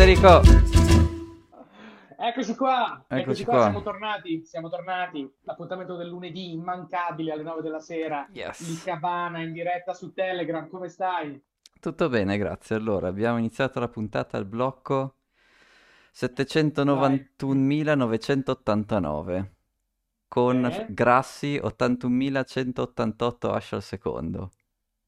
Federico. Eccoci qua, Eccoci eccoci qua. qua, siamo tornati, siamo tornati. L'appuntamento del lunedì, immancabile alle 9 della sera. Il Yes. Cabana in diretta su Telegram, come stai? Tutto bene, grazie. Allora, abbiamo iniziato la puntata al blocco Vai. 791.989 con Eh? grassi 81.188 hash al secondo.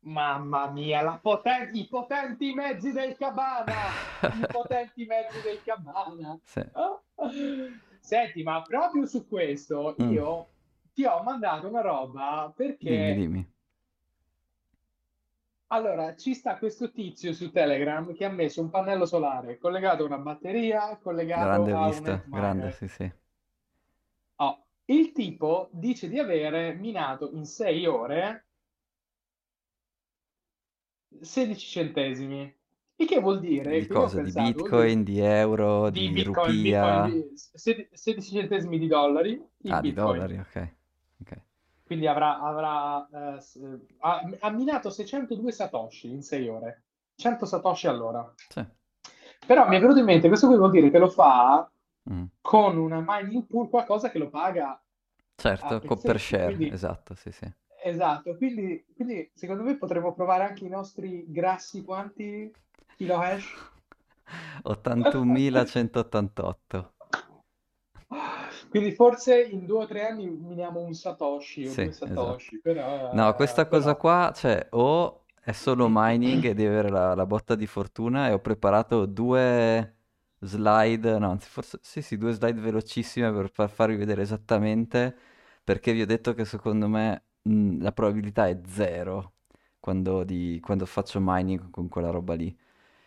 Mamma mia, poten- i potenti mezzi del Cabana! I potenti mezzi del Cabana! Sì. Ah. Senti, ma proprio su questo Mm. io ti ho mandato una roba Dimmi, perché dimmi. allora ci sta questo tizio su Telegram che ha messo un pannello solare collegato a una batteria, collegato Grande a un vista, grande, Antminer. sì, sì. Oh, il tipo dice di avere minato in 6 ore 16 centesimi. Il che vuol dire Di cosa? Di pensato, dire Bitcoin, di euro, di di Bitcoin, rupia? Bitcoin di sed- 16 centesimi di dollari Ah, di Bitcoin. dollari, ok. Ok. Quindi avrà, avrà, eh, ha, ha minato 602 satoshi in 6 ore. 100 satoshi all'ora. Sì. Però mi è venuto in mente, questo qui vuol dire che lo fa Mm. con una mining pool, qualcosa che lo paga Certo, co- per share, Quindi, esatto, sì, sì. Esatto, quindi, quindi secondo me potremmo provare anche i nostri grassi quanti kilo hash? 81.188. Quindi forse in due o tre anni miniamo un Satoshi Sì, esatto. Satoshi, però, No, questa cosa però... qua, cioè, o è solo mining e devi avere la, la botta di fortuna e ho preparato due slide, no, anzi, forse, sì, sì, due slide velocissime per far farvi vedere esattamente perché vi ho detto che secondo me mh, la probabilità è zero quando, di- quando faccio mining con quella roba lì.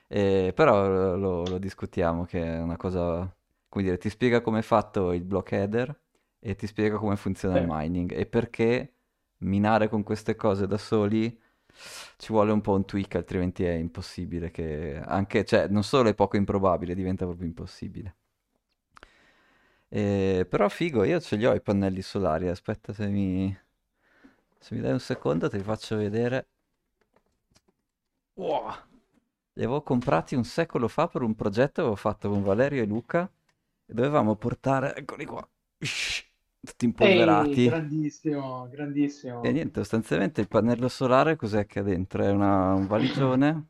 Eh, però lo, lo discutiamo, che è una cosa, come dire, ti spiega come è fatto il block header e ti spiega come funziona il Sì. mining e perché minare con queste cose da soli ci vuole un po' un tweak, altrimenti è impossibile che anche, cioè, non solo è poco improbabile, diventa proprio impossibile. Eh, però figo, io ce li ho i pannelli solari, aspetta se mi, se mi dai un secondo te li faccio vedere. Wow! Li avevo comprati un secolo fa per un progetto che avevo fatto con Valerio e Luca e dovevamo portare, eccoli qua, tutti Ehi, impolverati. grandissimo, E grandissimo. niente, sostanzialmente il pannello solare cos'è che ha dentro? È una- un valigione,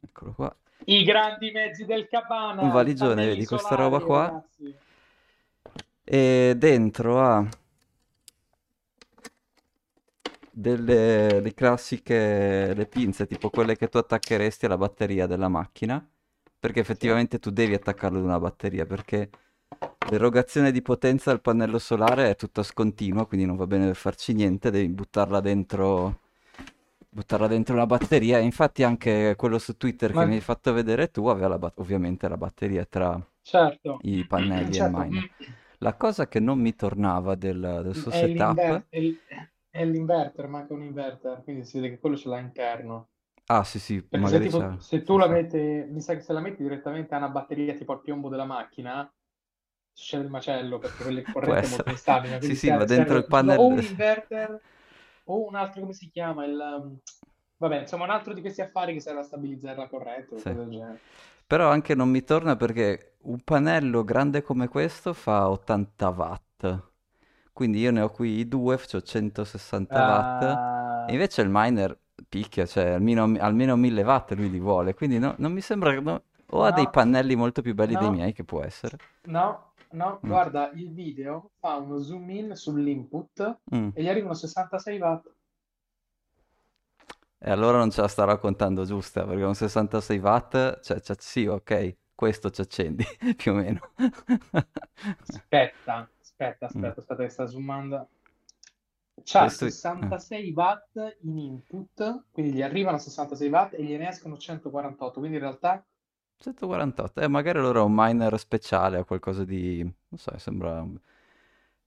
eccolo qua, I grandi mezzi del un Cabana, i valigione, vedi questa roba solari, qua, ragazzi. e dentro ha delle le classiche le pinze, tipo quelle che tu attaccheresti alla batteria della macchina, perché effettivamente tu devi attaccarlo ad una batteria, perché l'erogazione di potenza del pannello solare è tutta scontinua, quindi non va bene per farci niente, devi buttarla dentro, buttarla dentro una batteria. E infatti anche quello su Twitter che Ma mi hai fatto vedere tu aveva la bat- ovviamente la batteria tra certo, i pannelli e il certo, miner. La cosa che non mi tornava del, del suo è setup il- è l'inverter, manca un inverter, quindi si vede che quello ce l'ha interno. Ah, sì, sì, Perché se, magari tipo, c'ha. se tu la metti, mi sa che se la metti direttamente a una batteria tipo al piombo della macchina, succede il macello perché quella Può corrente è molto instabile, Sì, sì, ma dentro il serve o un inverter o un altro, come si chiama? Il, um, vabbè, insomma, un altro di questi affari che serve a stabilizzare la corrente Sì. Però anche non mi torna perché un pannello grande come questo fa 80 watt. Quindi io ne ho qui due, faccio 160 watt. E Ah, invece il miner picchia, cioè almeno, almeno 1000 watt lui li vuole. Quindi no- non mi sembra... no- o ha dei no, pannelli molto più belli dei no, miei, che può essere. no, no, Mm. guarda, il video fa uno zoom in sull'input Mm. e gli arrivano 66 watt. E allora non ce la sta raccontando giusta, perché un 66 watt, cioè, cioè, sì, ok, questo ci accendi, più o meno. Aspetta, aspetta, Mm. aspetta, aspetta che sta zoomando. C'ha Questo... eh. 66 watt in input, quindi gli arrivano 66 watt e gliene escono 148, quindi in realtà 148, eh, magari allora è un miner speciale o qualcosa di... non so, sembra...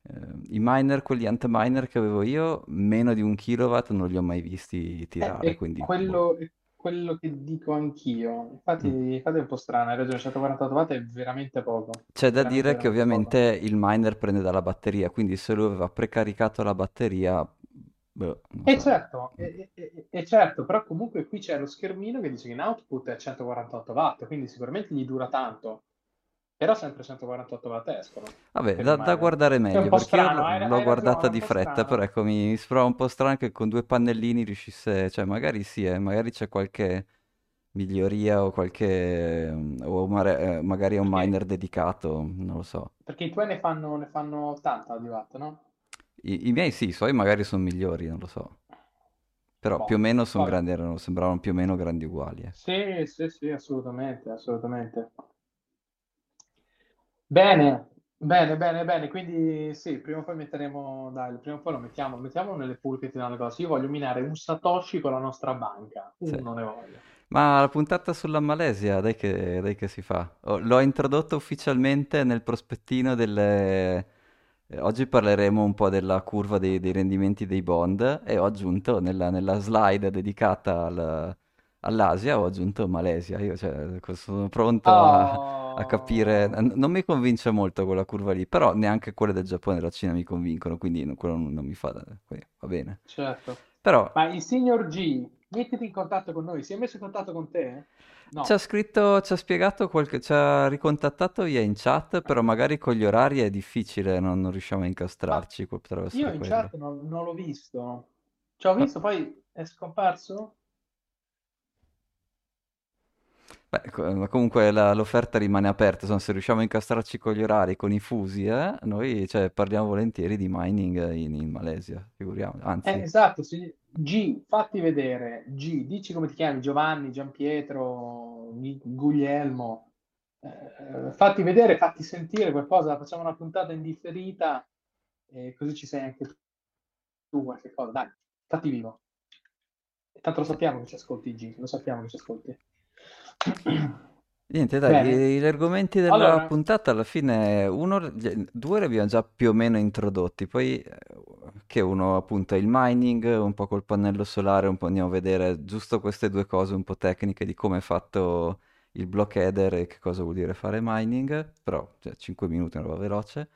eh, I miner, quelli ant-miner che avevo io, meno di un kilowatt non li ho mai visti è, tirare, è quindi... boh. quello, è quello che dico anch'io. Infatti, Mm. infatti è un po' strano, hai ragione, 148 watt è veramente poco, C'è da veramente, dire che veramente poco. ovviamente il miner prende dalla batteria, quindi se lui aveva precaricato la batteria, non E so. certo, e, e- e certo, però comunque qui c'è lo schermino che dice che in output è 148 watt, quindi sicuramente gli dura tanto, però sempre 148 watt escono Vabbè, da, da guardare meglio, perché io strano, hai, l'ho hai guardata di fretta, però strano. ecco, mi, sembrava un po' strano che con due pannellini riuscisse, cioè magari sì, eh, magari c'è qualche miglioria o qualche, mm, o mare- eh, magari è un miner dedicato, non lo so. perché i tuoi ne fanno, ne fanno 80 di watt, no? I, i miei sì, i suoi magari sono migliori, non lo so. Però più o Boh, meno sono grandi, erano, sembravano più o meno grandi uguali, ecco. Sì, sì, sì, assolutamente, assolutamente. Bene, bene, bene, bene. Quindi sì, prima o poi metteremo, dai, prima o poi lo mettiamo, mettiamolo nelle ti danno le cose. Io voglio minare un Satoshi con la nostra banca, Sì. uno ne voglio. Ma la puntata sulla Malesia, dai che, dai che si fa. Oh, l'ho introdotto ufficialmente nel prospettino delle... eh, Oggi parleremo un po' della curva dei, dei rendimenti dei bond e ho aggiunto nella, nella slide dedicata al- all'Asia, ho aggiunto Malesia. Io cioè, sono pronto a, a capire... Oh, n- Non mi convince molto quella curva lì, però neanche quelle del Giappone e della Cina mi convincono, quindi no- quello non, non mi fa... quindi va bene. certo. Però Ma il signor G, mettiti in contatto con noi. Si è messo in contatto con te? Ci ha No. scritto, ci ha spiegato qualche, ci ha ricontattato via in chat, però magari con gli orari è difficile, non, non riusciamo a Ma incastrarci, potrebbe io in quello. chat non, non l'ho visto. Ci ho Ma- visto, poi è scomparso? Beh, comunque la- l'offerta rimane aperta, insomma, se riusciamo a incastrarci con gli orari, con i fusi, eh, noi cioè, parliamo volentieri di mining in, in Malesia, figuriamo, Eh, anzi, esatto, sì. G, fatti vedere. G, dici come ti chiami, Giovanni, Giampietro, Ghi- Guglielmo. Eh, fatti vedere, fatti sentire qualcosa, facciamo una puntata indifferita e così ci sei anche tu qualche cosa. Dai, fatti vivo. Tanto lo sappiamo che ci ascolti G, lo sappiamo che ci ascolti. Niente, dai, Bene, gli argomenti della allora, puntata alla fine, uno, due li abbiamo già più o meno introdotti, poi eh, che uno appunto è il mining, un po' col pannello solare, un po' andiamo a vedere giusto queste due cose un po' tecniche di come è fatto il block header e che cosa vuol dire fare mining, però cioè, 5 minuti è una roba veloce.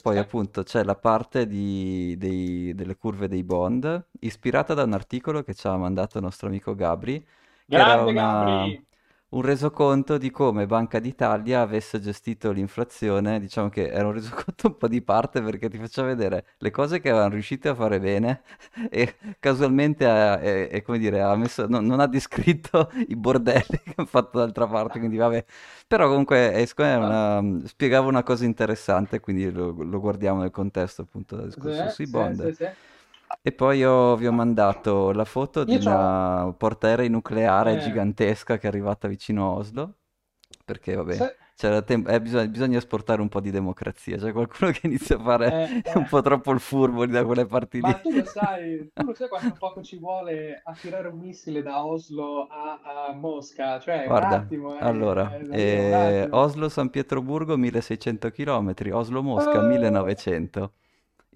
Poi sì, appunto c'è la parte di- dei- delle curve dei bond, ispirata da un articolo che ci ha mandato il nostro amico Gabri, che era grande una- Gabri. Un resoconto di come Banca d'Italia avesse gestito l'inflazione, diciamo che era un resoconto un po' di parte perché ti faceva vedere le cose che avevano riuscito a fare bene e casualmente ha, è- è come dire, ha messo, non, non ha descritto i bordelli che hanno fatto d'altra parte, quindi vabbè. Però comunque eh, è una- spiegava una cosa interessante, quindi lo, lo guardiamo nel contesto appunto del discorso sì, sui bond. sì, sì. E poi io vi ho mandato la foto di c'ho... una portaerei nucleare Eh, gigantesca che è arrivata vicino a Oslo, perché vabbè, se- c'era tem- eh, bisogna, bisogna esportare un po' di democrazia, c'è qualcuno che inizia a fare eh, un eh. po' troppo il furbo da quelle parti lì. Ma tu lo sai, tu lo sai quanto poco ci vuole a tirare un missile da Oslo a, a Mosca? Cioè, un Guarda, attimo, allora, eh, un eh, attimo. Oslo-San Pietroburgo 1600 km, Oslo-Mosca Eh, 1900.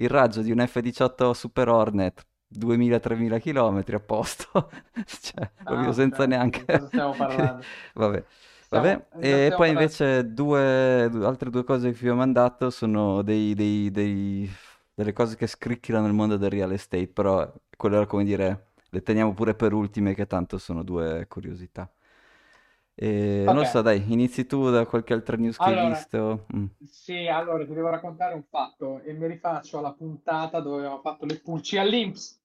Il raggio di un F-18 Super Hornet 2000-3000 km a posto, cioè proprio ah, senza ok, neanche... stiamo parlando? Vabbè, vabbè. Stiamo, E poi invece due, du- altre due cose che vi ho mandato sono dei, dei- dei- delle cose che scricchiolano il mondo del real estate, però quello era come dire, le teniamo pure per ultime che tanto sono due curiosità. E non so, dai, inizi tu da qualche altra news che hai allora, visto? Mm. sì, allora ti devo raccontare un fatto e mi rifaccio alla puntata dove abbiamo fatto le pulci all'Inps,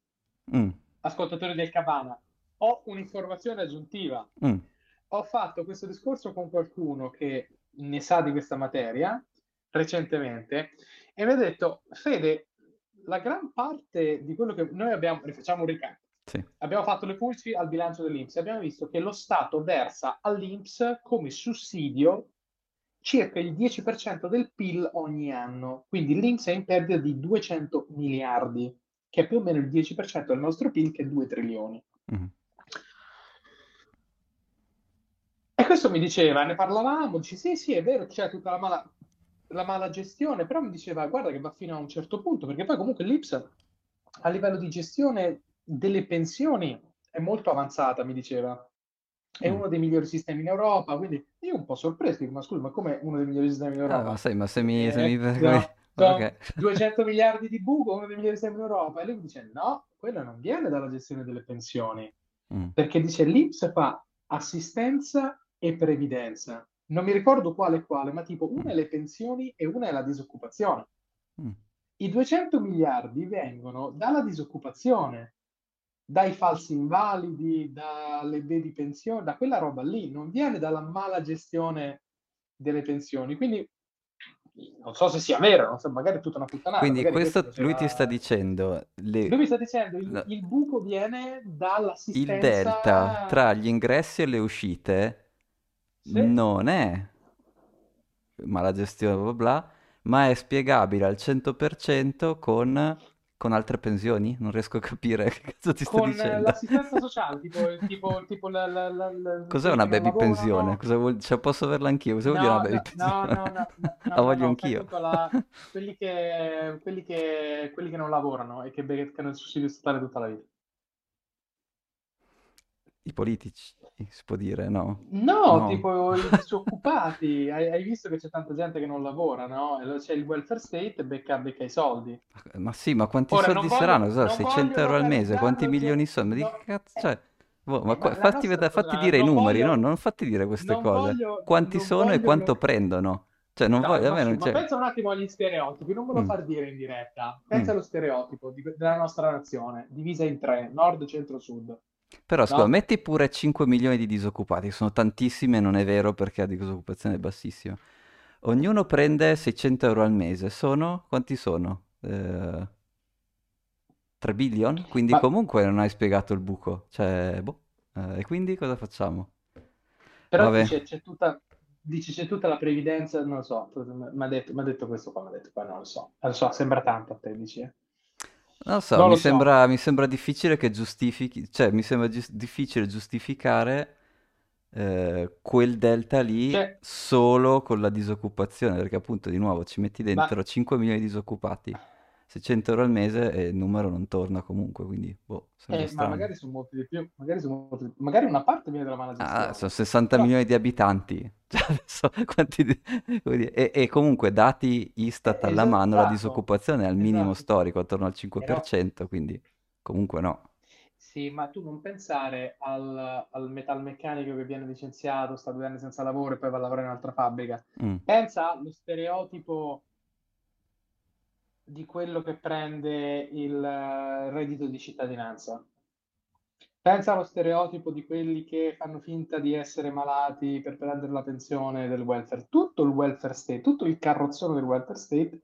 Mm, ascoltatori del Cabana. Ho un'informazione aggiuntiva. mm, Ho fatto questo discorso con qualcuno che ne sa di questa materia recentemente e mi ha detto, Fede, la gran parte di quello che noi abbiamo, rifacciamo un recap, sì. abbiamo fatto le pulci al bilancio dell'Inps e abbiamo visto che lo Stato versa all'Inps come sussidio circa il 10% del PIL ogni anno. Quindi l'Inps è in perdita di 200 miliardi, che è più o meno il 10% del nostro PIL, che è 2 trilioni. mm. E questo mi diceva, ne parlavamo, dice sì, sì, è vero, c'è tutta la mala, la mala gestione, però mi diceva, guarda che va fino a un certo punto, perché poi comunque l'Ips a livello di gestione delle pensioni è molto avanzata, mi diceva. È Mm. uno dei migliori sistemi in Europa, quindi io un po' sorpreso, dico, ma scusa, ma come uno dei migliori sistemi in Ah, ma Europa? sai, ma se mi, se Eh, mi- come- no. sono Ok. 200 miliardi di buco, uno dei migliori sistemi in Europa. E lui mi dice, no, quello non viene dalla gestione delle pensioni, Mm. perché dice l'INPS fa assistenza e previdenza. Non mi ricordo quale e quale, ma tipo una è le pensioni e una è la disoccupazione. Mm. I 200 miliardi vengono dalla disoccupazione, dai falsi invalidi, dalle vedi pensioni, da quella roba lì, non viene dalla mala gestione delle pensioni. Quindi non so se sia vero, non so, magari è tutta una puttanata. Quindi questo questo lui ti sta dicendo, le- Lui mi sta dicendo il, No. il buco viene il dall'assistenza delta tra gli ingressi e le uscite Sì. non è mala gestione, bla bla bla, ma è spiegabile al 100% con, con altre pensioni? Non riesco a capire che cazzo ti sto con dicendo. l'assistenza sociale, tipo, tipo, tipo la, la, la, Cos'è una baby pensione? lavorano. Cosa vuol... cioè, posso averla anch'io? Cosa vuol dire No, una baby no, no, pensione? no, no, no, La no, voglio no, anch'io. quelli che, quelli che, quelli che non lavorano e che beccano il sussidio statale tutta la vita. I politici, si può dire, no? No, No. tipo i disoccupati. Hai, hai visto che c'è tanta gente che non lavora, no? C'è il welfare state becca, becca i soldi. Ma sì, ma quanti Ora, soldi voglio- saranno? Non 600 voglio euro al mese? Quanti milioni sono? No, che cazzo? Cioè, boh, ma eh, qua- fatti, vedere- fatti dire i numeri, voglio- no? Non fatti dire queste cose. voglio- Quanti non sono e quanto lo- prendono? Cioè, non No, voglio, ma, non ma pensa un attimo agli stereotipi, non me lo Mm. far dire in diretta. Pensa Mm. allo stereotipo di- della nostra nazione, divisa in tre, nord, centro, sud. Però, scusa, No? metti pure 5 milioni di disoccupati, che sono tantissimi e non è vero perché la disoccupazione è bassissima. Ognuno prende 600 euro al mese, sono... quanti sono? Eh, 3 billion? Quindi Ma- comunque non hai spiegato il buco. Cioè, boh. Eh, e quindi cosa facciamo? Però Vabbè. dice c'è tutta, dice c'è tutta la previdenza, non lo so, mi ha detto, m'ha detto questo qua, mi ha detto poi non lo so. Non lo so, sembra tanto a te, dici, eh? Non lo so, Non mi lo so. sembra, mi sembra difficile che giustifichi, cioè mi sembra gius- difficile giustificare eh, quel delta lì Cioè- solo con la disoccupazione, perché appunto di nuovo ci metti Ma- dentro 5 milioni di disoccupati, 600 euro al mese e il numero non torna comunque, quindi boh, Eh, ma magari sono molti di più, magari sono molti di più. Magari una parte viene dalla mala gestione. Ah, sono 60 Però- milioni di abitanti, cioè, adesso quanti e, e comunque dati Istat Eh, alla mano, la esatto, disoccupazione è al minimo esatto. storico, attorno al 5%, quindi comunque no. Sì, ma tu non pensare al, al metalmeccanico che viene licenziato, sta due anni senza lavoro e poi va a lavorare in un'altra fabbrica. Mm. Pensa allo stereotipo di quello che prende il eh, reddito di cittadinanza. Pensa allo stereotipo di quelli che fanno finta di essere malati per prendere la pensione del welfare. Tutto il welfare state, tutto il carrozzone del welfare state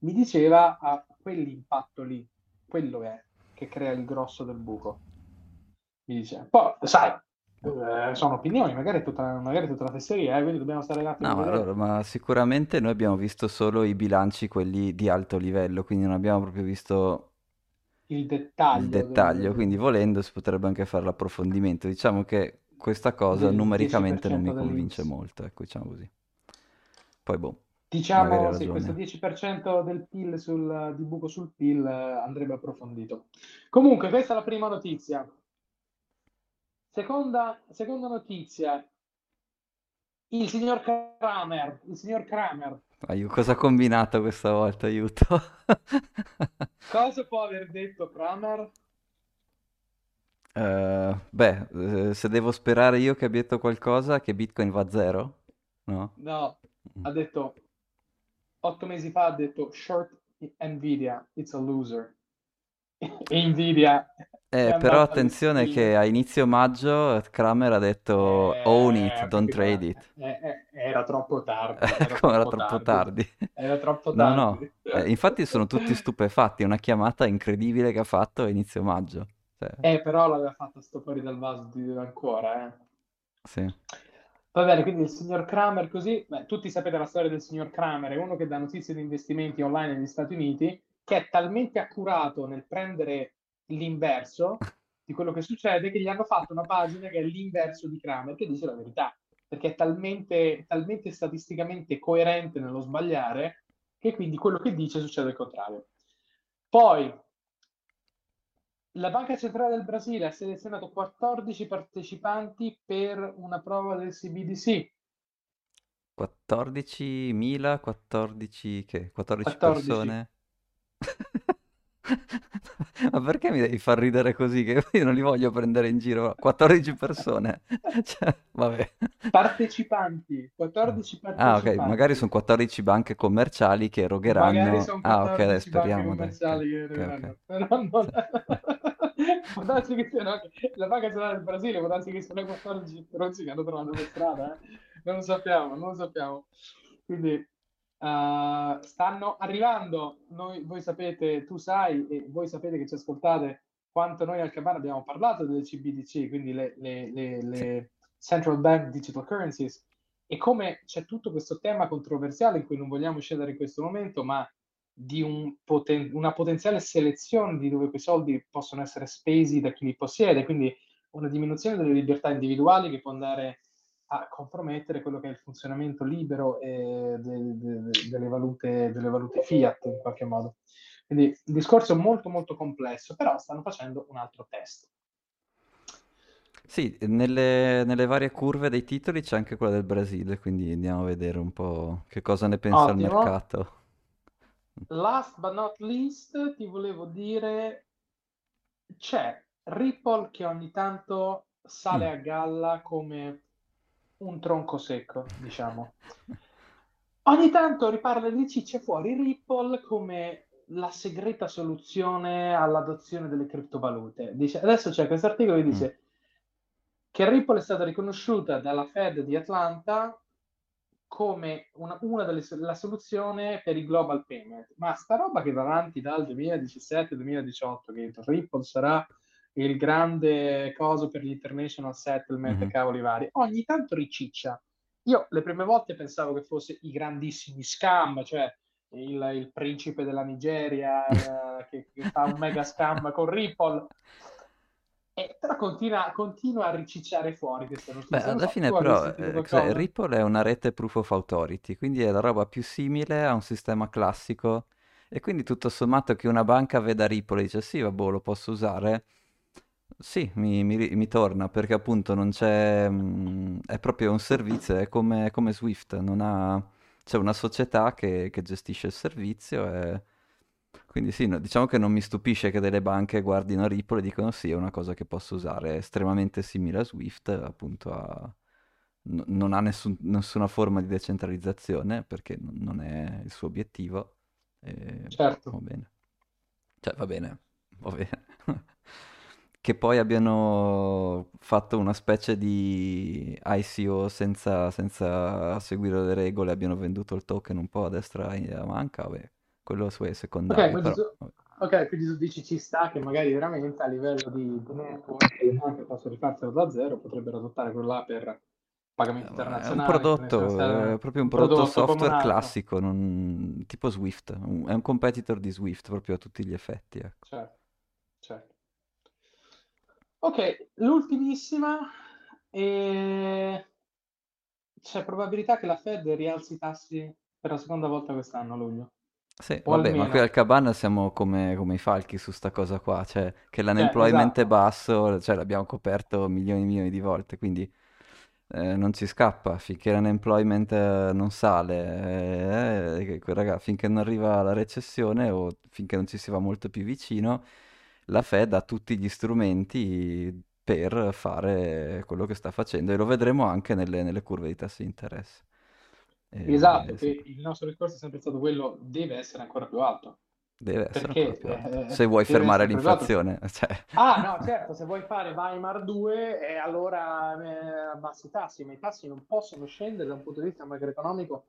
mi diceva a quell'impatto lì, quello è che crea il grosso del buco. Mi dice, poi sai, eh, sono opinioni, magari tutta, magari tutta la fesseria, eh, quindi dobbiamo stare un attimo No, allora, ma sicuramente noi abbiamo visto solo i bilanci, quelli di alto livello, quindi non abbiamo proprio visto il dettaglio. il dettaglio, quindi volendo si potrebbe anche fare l'approfondimento. Diciamo che questa cosa Del numericamente non mi 10% convince molto, ecco, diciamo così. Poi boh, Diciamo, sì, questo ragione. 10% del PIL sul, di buco sul PIL andrebbe approfondito. Comunque, questa è la prima notizia. Seconda, seconda notizia, il signor Kramer, il signor Kramer, Aiuto, cosa ha combinato questa volta? Aiuto. cosa può aver detto Kramer? Eh, beh, eh, se devo sperare io che abbia detto qualcosa, che Bitcoin va a zero? No? No, Mm. ha detto, otto mesi fa ha detto, short Nvidia, it's a loser. Nvidia Eh, però attenzione che a inizio maggio Kramer ha detto Eh, own it, don't trade it. eh, eh, era troppo tardi, era Come era troppo troppo tardi. tardi. Era troppo No, no, tardi. eh, infatti sono tutti stupefatti, una chiamata incredibile che ha fatto a inizio maggio. Cioè, Eh, però l'aveva fatto sto fuori dal vaso di ancora, eh. sì. Va bene, quindi il signor Kramer così, beh, tutti sapete la storia del signor Kramer, è uno che dà notizie di investimenti online negli Stati Uniti, che è talmente accurato nel prendere l'inverso di quello che succede che gli hanno fatto una pagina che è l'inverso di Kramer, che dice la verità, perché è talmente, talmente statisticamente coerente nello sbagliare che quindi quello che dice succede il contrario. Poi, la Banca Centrale del Brasile ha selezionato 14 partecipanti per una prova del CBDC. 14.000, 14 che? 14 14. persone? Ma perché mi devi far ridere così? Che io non li voglio prendere in giro. 14 persone. Cioè, vabbè. Partecipanti, Ah, 14 Ah, ok, magari sono partecipanti. 14 banche commerciali che Magari erogheranno. sono Ah, ok, dai, 14 banche speriamo, dai. Commerciali che ok, ok. arriveranno. Però. Può darsi che siano. La Banca Centrale del Brasile, può darsi che siano 14 stronzi che hanno trovato per strada, eh? Non lo sappiamo, non lo sappiamo. Quindi eh, stanno arrivando, noi, voi sapete, tu sai e voi sapete che ci ascoltate quanto noi al Cabana abbiamo parlato delle CBDC, quindi le, le- le- le Central Bank Digital Currencies, e come c'è tutto questo tema controversiale in cui non vogliamo scendere in questo momento, ma di un poten- una potenziale selezione di dove quei soldi possono essere spesi da chi li possiede, quindi una diminuzione delle libertà individuali che può andare a compromettere quello che è il funzionamento libero eh, de- de- de- delle, valute, delle valute fiat in qualche modo. Quindi il discorso è molto molto complesso, però stanno facendo un altro test. Sì, nelle, nelle varie curve dei titoli c'è anche quella del Brasile, quindi andiamo a vedere un po' che cosa ne pensa il Ottimo. mercato. Last but not least, ti volevo dire, c'è Ripple che ogni tanto sale Mm. a galla come un tronco secco, diciamo. Ogni tanto riparla di ciccia fuori Ripple come la segreta soluzione all'adozione delle criptovalute. Dice, adesso c'è questo articolo che Mm. dice che Ripple è stata riconosciuta dalla Fed di Atlanta come una, una delle la soluzione per i global payment. Ma sta roba che va avanti dal 2017-2018, che Ripple sarà il grande coso per l'international settlement e Mhm. cavoli vari, ogni tanto riciccia. Io le prime volte pensavo che fosse i grandissimi scam, cioè il, il principe della Nigeria eh, che, che fa un mega scam con Ripple. Eh, però continua, continua a ricicciare fuori queste Beh, notizie. Non alla so, fine però, eh, qualcosa? Ripple è una rete proof of authority, quindi è la roba più simile a un sistema classico e quindi tutto sommato che una banca veda Ripple e dice sì, vabbè, lo posso usare, sì, mi, mi mi torna perché appunto non c'è, mm, è proprio un servizio, è come, come Swift, non ha, c'è una società che, che gestisce il servizio e quindi sì, no, diciamo che non mi stupisce che delle banche guardino Ripple e dicono sì, è una cosa che posso usare, è estremamente simile a Swift, appunto a- n- non ha nessun- nessuna forma di decentralizzazione perché n- non è il suo obiettivo. E va Certo. bene. Cioè, va bene, va bene. Che poi abbiano fatto una specie di ICO senza, senza seguire le regole, abbiano venduto il token un po' a destra e a manca, vabbè, quello su è Ok, secondario, quindi però... tu, ok, quindi tu dici ci sta che magari veramente a livello di, di network le banche possono rifarselo da zero, potrebbero adottare quello là per pagamenti Eh, ma È un internazionali, prodotto, è proprio un prodotto prodotto software classico, non- tipo Swift, è un competitor di Swift proprio a tutti gli effetti, ecco. Certo. Ok, l'ultimissima, e c'è probabilità che la Fed rialzi i tassi per la seconda volta quest'anno a luglio, Sì, o vabbè, ma qui al almeno, Cabana siamo come, come i falchi su sta cosa qua, cioè che cioè, l'unemployment è esatto, basso, cioè l'abbiamo coperto milioni e milioni di volte, quindi eh, non ci scappa, finché l'unemployment eh, non sale, eh, eh, raga, finché non arriva la recessione o finché non ci si va molto più vicino, la Fed ha tutti gli strumenti per fare quello che sta facendo e lo vedremo anche nelle, nelle curve di tassi di interesse. esatto, E che sì, il nostro discorso è sempre stato quello, deve essere ancora più alto. deve essere ancora perché più alto. eh, Se vuoi fermare l'inflazione, cioè... Ah, no, certo, se vuoi fare Weimar 2, eh, allora eh, abbassi i tassi, ma i tassi non possono scendere da un punto di vista macroeconomico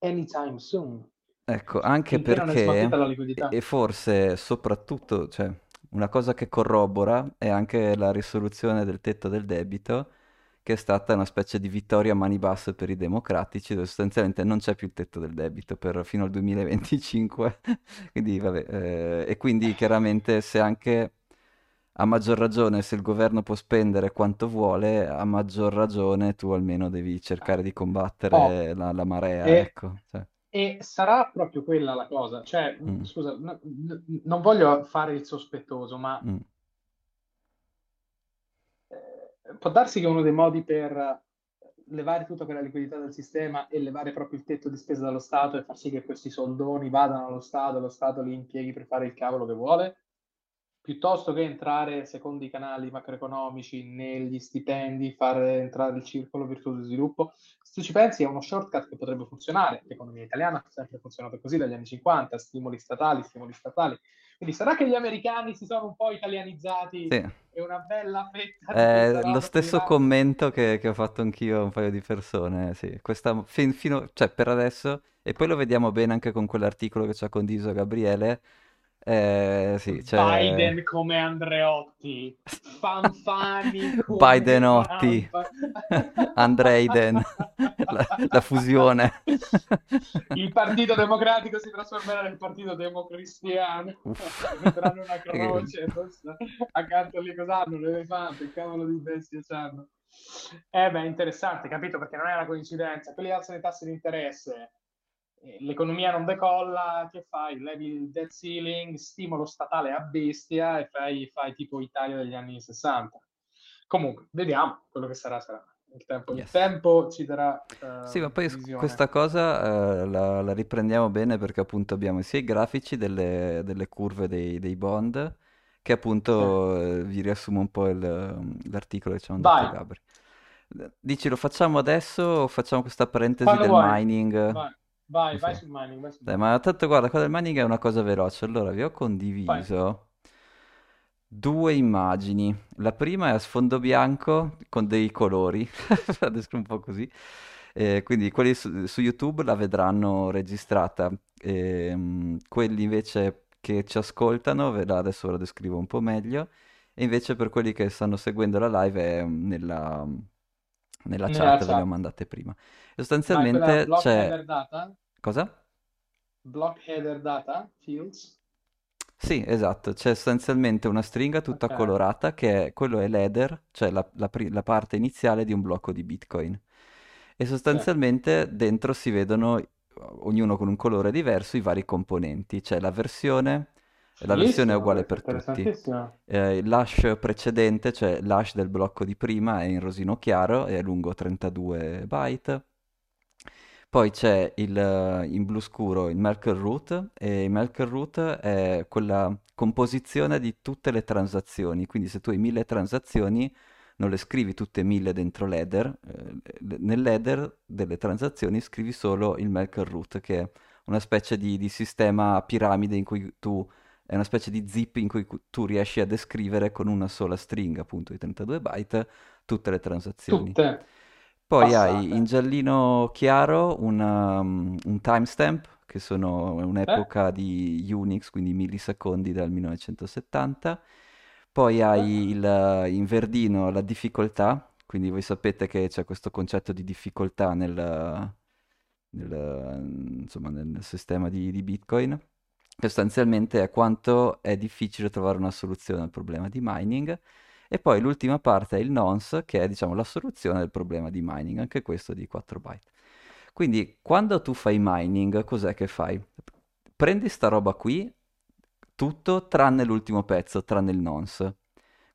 anytime soon, Ecco, anche perché, e forse soprattutto, cioè, una cosa che corrobora è anche la risoluzione del tetto del debito, che è stata una specie di vittoria a mani basse per i democratici, dove sostanzialmente non c'è più il tetto del debito per, fino al 2025. Quindi, vabbè, eh, e quindi chiaramente se anche a maggior ragione, se il governo può spendere quanto vuole, a maggior ragione tu almeno devi cercare di Oh, combattere la, la marea, e, ecco. Cioè, e sarà proprio quella la cosa, cioè, mm, scusa, n- n- non voglio fare il sospettoso, ma mm. eh, può darsi che uno dei modi per levare tutto che è la liquidità del sistema e levare proprio il tetto di spesa dallo Stato e far sì che questi soldoni vadano allo Stato lo Stato li impieghi per fare il cavolo che vuole, piuttosto che entrare secondo i canali macroeconomici negli stipendi, far entrare il circolo virtuoso di sviluppo. Se tu ci pensi è uno shortcut che potrebbe funzionare, l'economia italiana ha sempre funzionato così dagli anni 50, stimoli statali, stimoli statali. Quindi sarà che gli americani si sono un po' italianizzati Sì. e una bella fetta di È questa lo stesso finirà commento che, che ho fatto anch'io a un paio di persone, sì. Questa, fin- fino, cioè, per adesso, e poi lo vediamo bene anche con quell'articolo che ci ha condiviso Gabriele, eh, sì, c'è Biden come Andreotti, Fanfani come Bidenotti. Andreiden, la, la fusione. Il Partito Democratico si trasformerà nel Partito Democristiano. Uff. Metteranno una croce accanto lì cos'hanno? L'elefante, cavolo di bestia c'hanno. Eh beh, interessante, capito? Perché non è una coincidenza. Quelli alzano i tassi di interesse, l'economia non decolla, che fai? Levi il debt ceiling, stimolo statale a bestia e fai, fai tipo Italia degli anni 60. Comunque, vediamo, quello che sarà sarà. Il tempo, il Yes. tempo ci darà eh, Sì, ma poi visione. questa cosa eh, la, la riprendiamo bene perché appunto abbiamo sia i grafici delle, delle curve dei, dei bond che appunto eh, vi riassumo un po' il- l'articolo che ci hanno detto Gabri. Dici, lo facciamo adesso o facciamo questa parentesi quando del vuoi. mining? Vai, vai, vai sul mining, vai sul Dai, ma tanto guarda, qua del mining è una cosa veloce. Allora, vi ho Vai. condiviso due immagini. La prima è a sfondo bianco con dei colori, la descrivo un po' così. Eh, quindi quelli su, su YouTube la vedranno registrata. Ehm, quelli invece che ci ascoltano, ve la- adesso ve la descrivo un po' meglio. E invece per quelli che stanno seguendo la live è mm, nella, nella Nella chat, ve le ho chat. mandate prima. Sostanzialmente block c'è... header data? Cosa? Block header data? Fields? Sì, esatto, c'è sostanzialmente una stringa tutta Ok, colorata che è, quello è l'header, cioè la, la la parte iniziale di un blocco di Bitcoin. E sostanzialmente dentro si vedono, ognuno con un colore diverso, i vari componenti. C'è la versione, la versione è uguale per tutti. Eh, l'hash precedente, cioè l'hash del blocco di prima, è in rosino chiaro e è lungo 32 byte. Poi c'è il, eh, in blu scuro il Merkle Root e il Merkle Root è quella composizione di tutte le transazioni, quindi se tu hai mille transazioni non le scrivi tutte mille dentro l'header, eh, nell'header delle transazioni scrivi solo il Merkle Root che è una specie di, di sistema piramide in cui tu, è una specie di zip in cui cu- tu riesci a descrivere con una sola stringa, appunto di 32 byte, tutte le transazioni. Tutte Poi hai in passate. giallino chiaro una, um, un timestamp, che sono Eh? un'epoca di Unix, quindi millisecondi dal 1970. Poi Eh? hai il, in verdino la difficoltà, quindi voi sapete che c'è questo concetto di difficoltà nel, nel, insomma, nel sistema di, di Bitcoin. Sostanzialmente è quanto è difficile trovare una soluzione al problema di mining. E poi l'ultima parte è il nonce, che è diciamo la soluzione del problema di mining, anche questo di 4 byte. Quindi quando tu fai mining, cos'è che fai? Prendi sta roba qui, tutto tranne l'ultimo pezzo, tranne il nonce.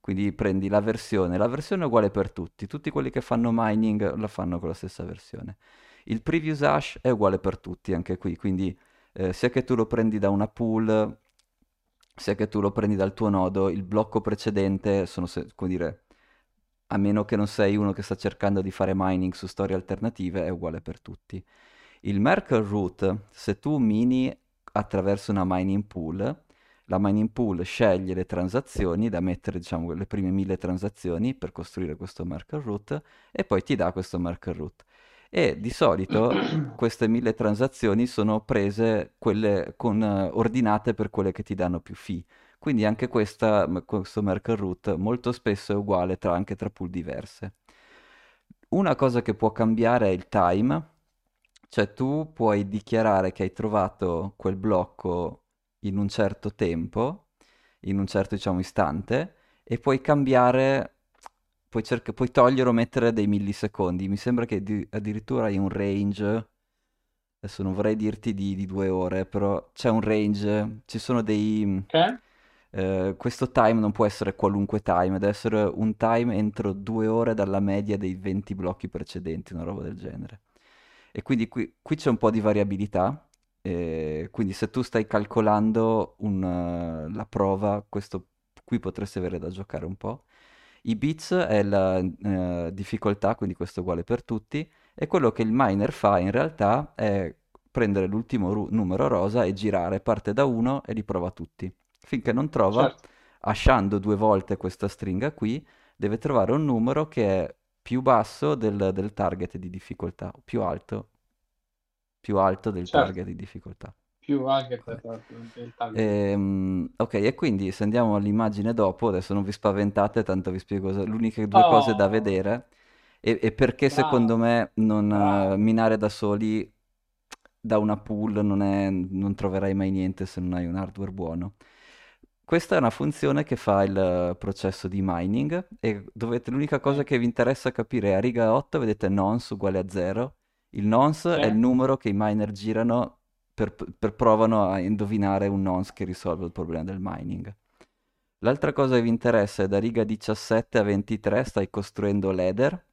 Quindi prendi la versione, la versione è uguale per tutti, tutti quelli che fanno mining la fanno con la stessa versione. Il previous hash è uguale per tutti anche qui, quindi eh, sia che tu lo prendi da una pool, sia che tu lo prendi dal tuo nodo, il blocco precedente sono, come dire, a meno che non sei uno che sta cercando di fare mining su storie alternative, è uguale per tutti. Il Merkle Root, se tu mini attraverso una mining pool, la mining pool sceglie le transazioni da mettere, diciamo, le prime mille transazioni per costruire questo Merkle Root e poi ti dà questo Merkle Root. E di solito queste mille transazioni sono prese quelle con, eh, ordinate per quelle che ti danno più fee. Quindi anche questa, questo Merkle Root molto spesso è uguale tra, anche tra pool diverse. Una cosa che può cambiare è il time, cioè tu puoi dichiarare che hai trovato quel blocco in un certo tempo, in un certo, diciamo, istante, e puoi cambiare, puoi, cerca- puoi togliere o mettere dei millisecondi. Mi sembra che di- addirittura hai un range, adesso non vorrei dirti di, di due ore, però c'è un range, ci sono dei, Ok? eh, questo time non può essere qualunque time, deve essere un time entro due ore dalla media dei 20 blocchi precedenti, una roba del genere. E quindi qui, qui c'è un po' di variabilità, eh, quindi se tu stai calcolando un, uh, la prova, questo qui potresti avere da giocare un po'. I bits è la uh, difficoltà, quindi questo è uguale per tutti, e quello che il miner fa in realtà è prendere l'ultimo ru- numero rosa e girare, parte da uno e li prova tutti. Finché non trova, Certo, asciando due volte questa stringa qui, deve trovare un numero che è più basso del, del target di difficoltà, più alto, più alto del certo. target di difficoltà. Più anche per il target. Ehm, ok, e quindi se andiamo all'immagine dopo, adesso non vi spaventate, tanto vi spiego cosa- le uniche due cose da Oh, vedere e, e perché secondo bravo, me non eh, bravo. minare da soli da una pool non è- non troverai mai niente se non hai un hardware buono. Questa è una funzione che fa il processo di mining e dovete, l'unica cosa che vi interessa capire è a riga 8 vedete nonce uguale a 0. Il nonce sì. è il numero che i miner girano per, per provano a indovinare un nonce che risolve il problema del mining. L'altra cosa che vi interessa è da riga 17 a 23 stai costruendo l'header,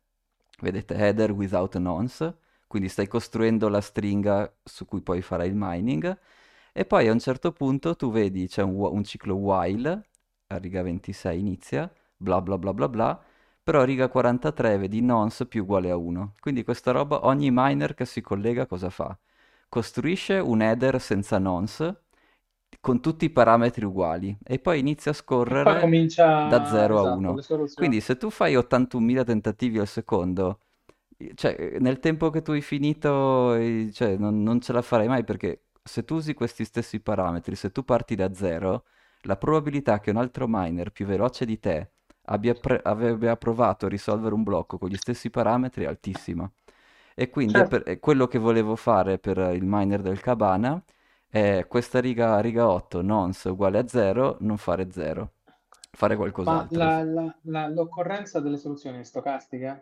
vedete header without nonce, quindi stai costruendo la stringa su cui poi farai il mining e poi a un certo punto tu vedi c'è un, un ciclo while, a riga 26 inizia, bla bla bla bla bla, però a riga 43 vedi nonce più uguale a 1. Quindi questa roba, ogni miner che si collega cosa fa? Costruisce un header senza nonce con tutti i parametri uguali e poi inizia a scorrere da comincia, 0 a esatto, 1. le soluzioni. Quindi se tu fai 81.000 tentativi al secondo, cioè nel tempo che tu hai finito, eh, cioè, non, non ce la farai mai perché se tu usi questi stessi parametri, se tu parti da 0, la probabilità che un altro miner più veloce di te abbia, pre- abbia provato a risolvere un blocco con gli stessi parametri è altissima. E quindi è Certo. per- è quello che volevo fare per il miner del Cabana è questa riga, riga 8 nonce uguale a 0, non fare 0, fare Ma qualcos'altro. la- la- la- l'occorrenza delle soluzioni è stocastica?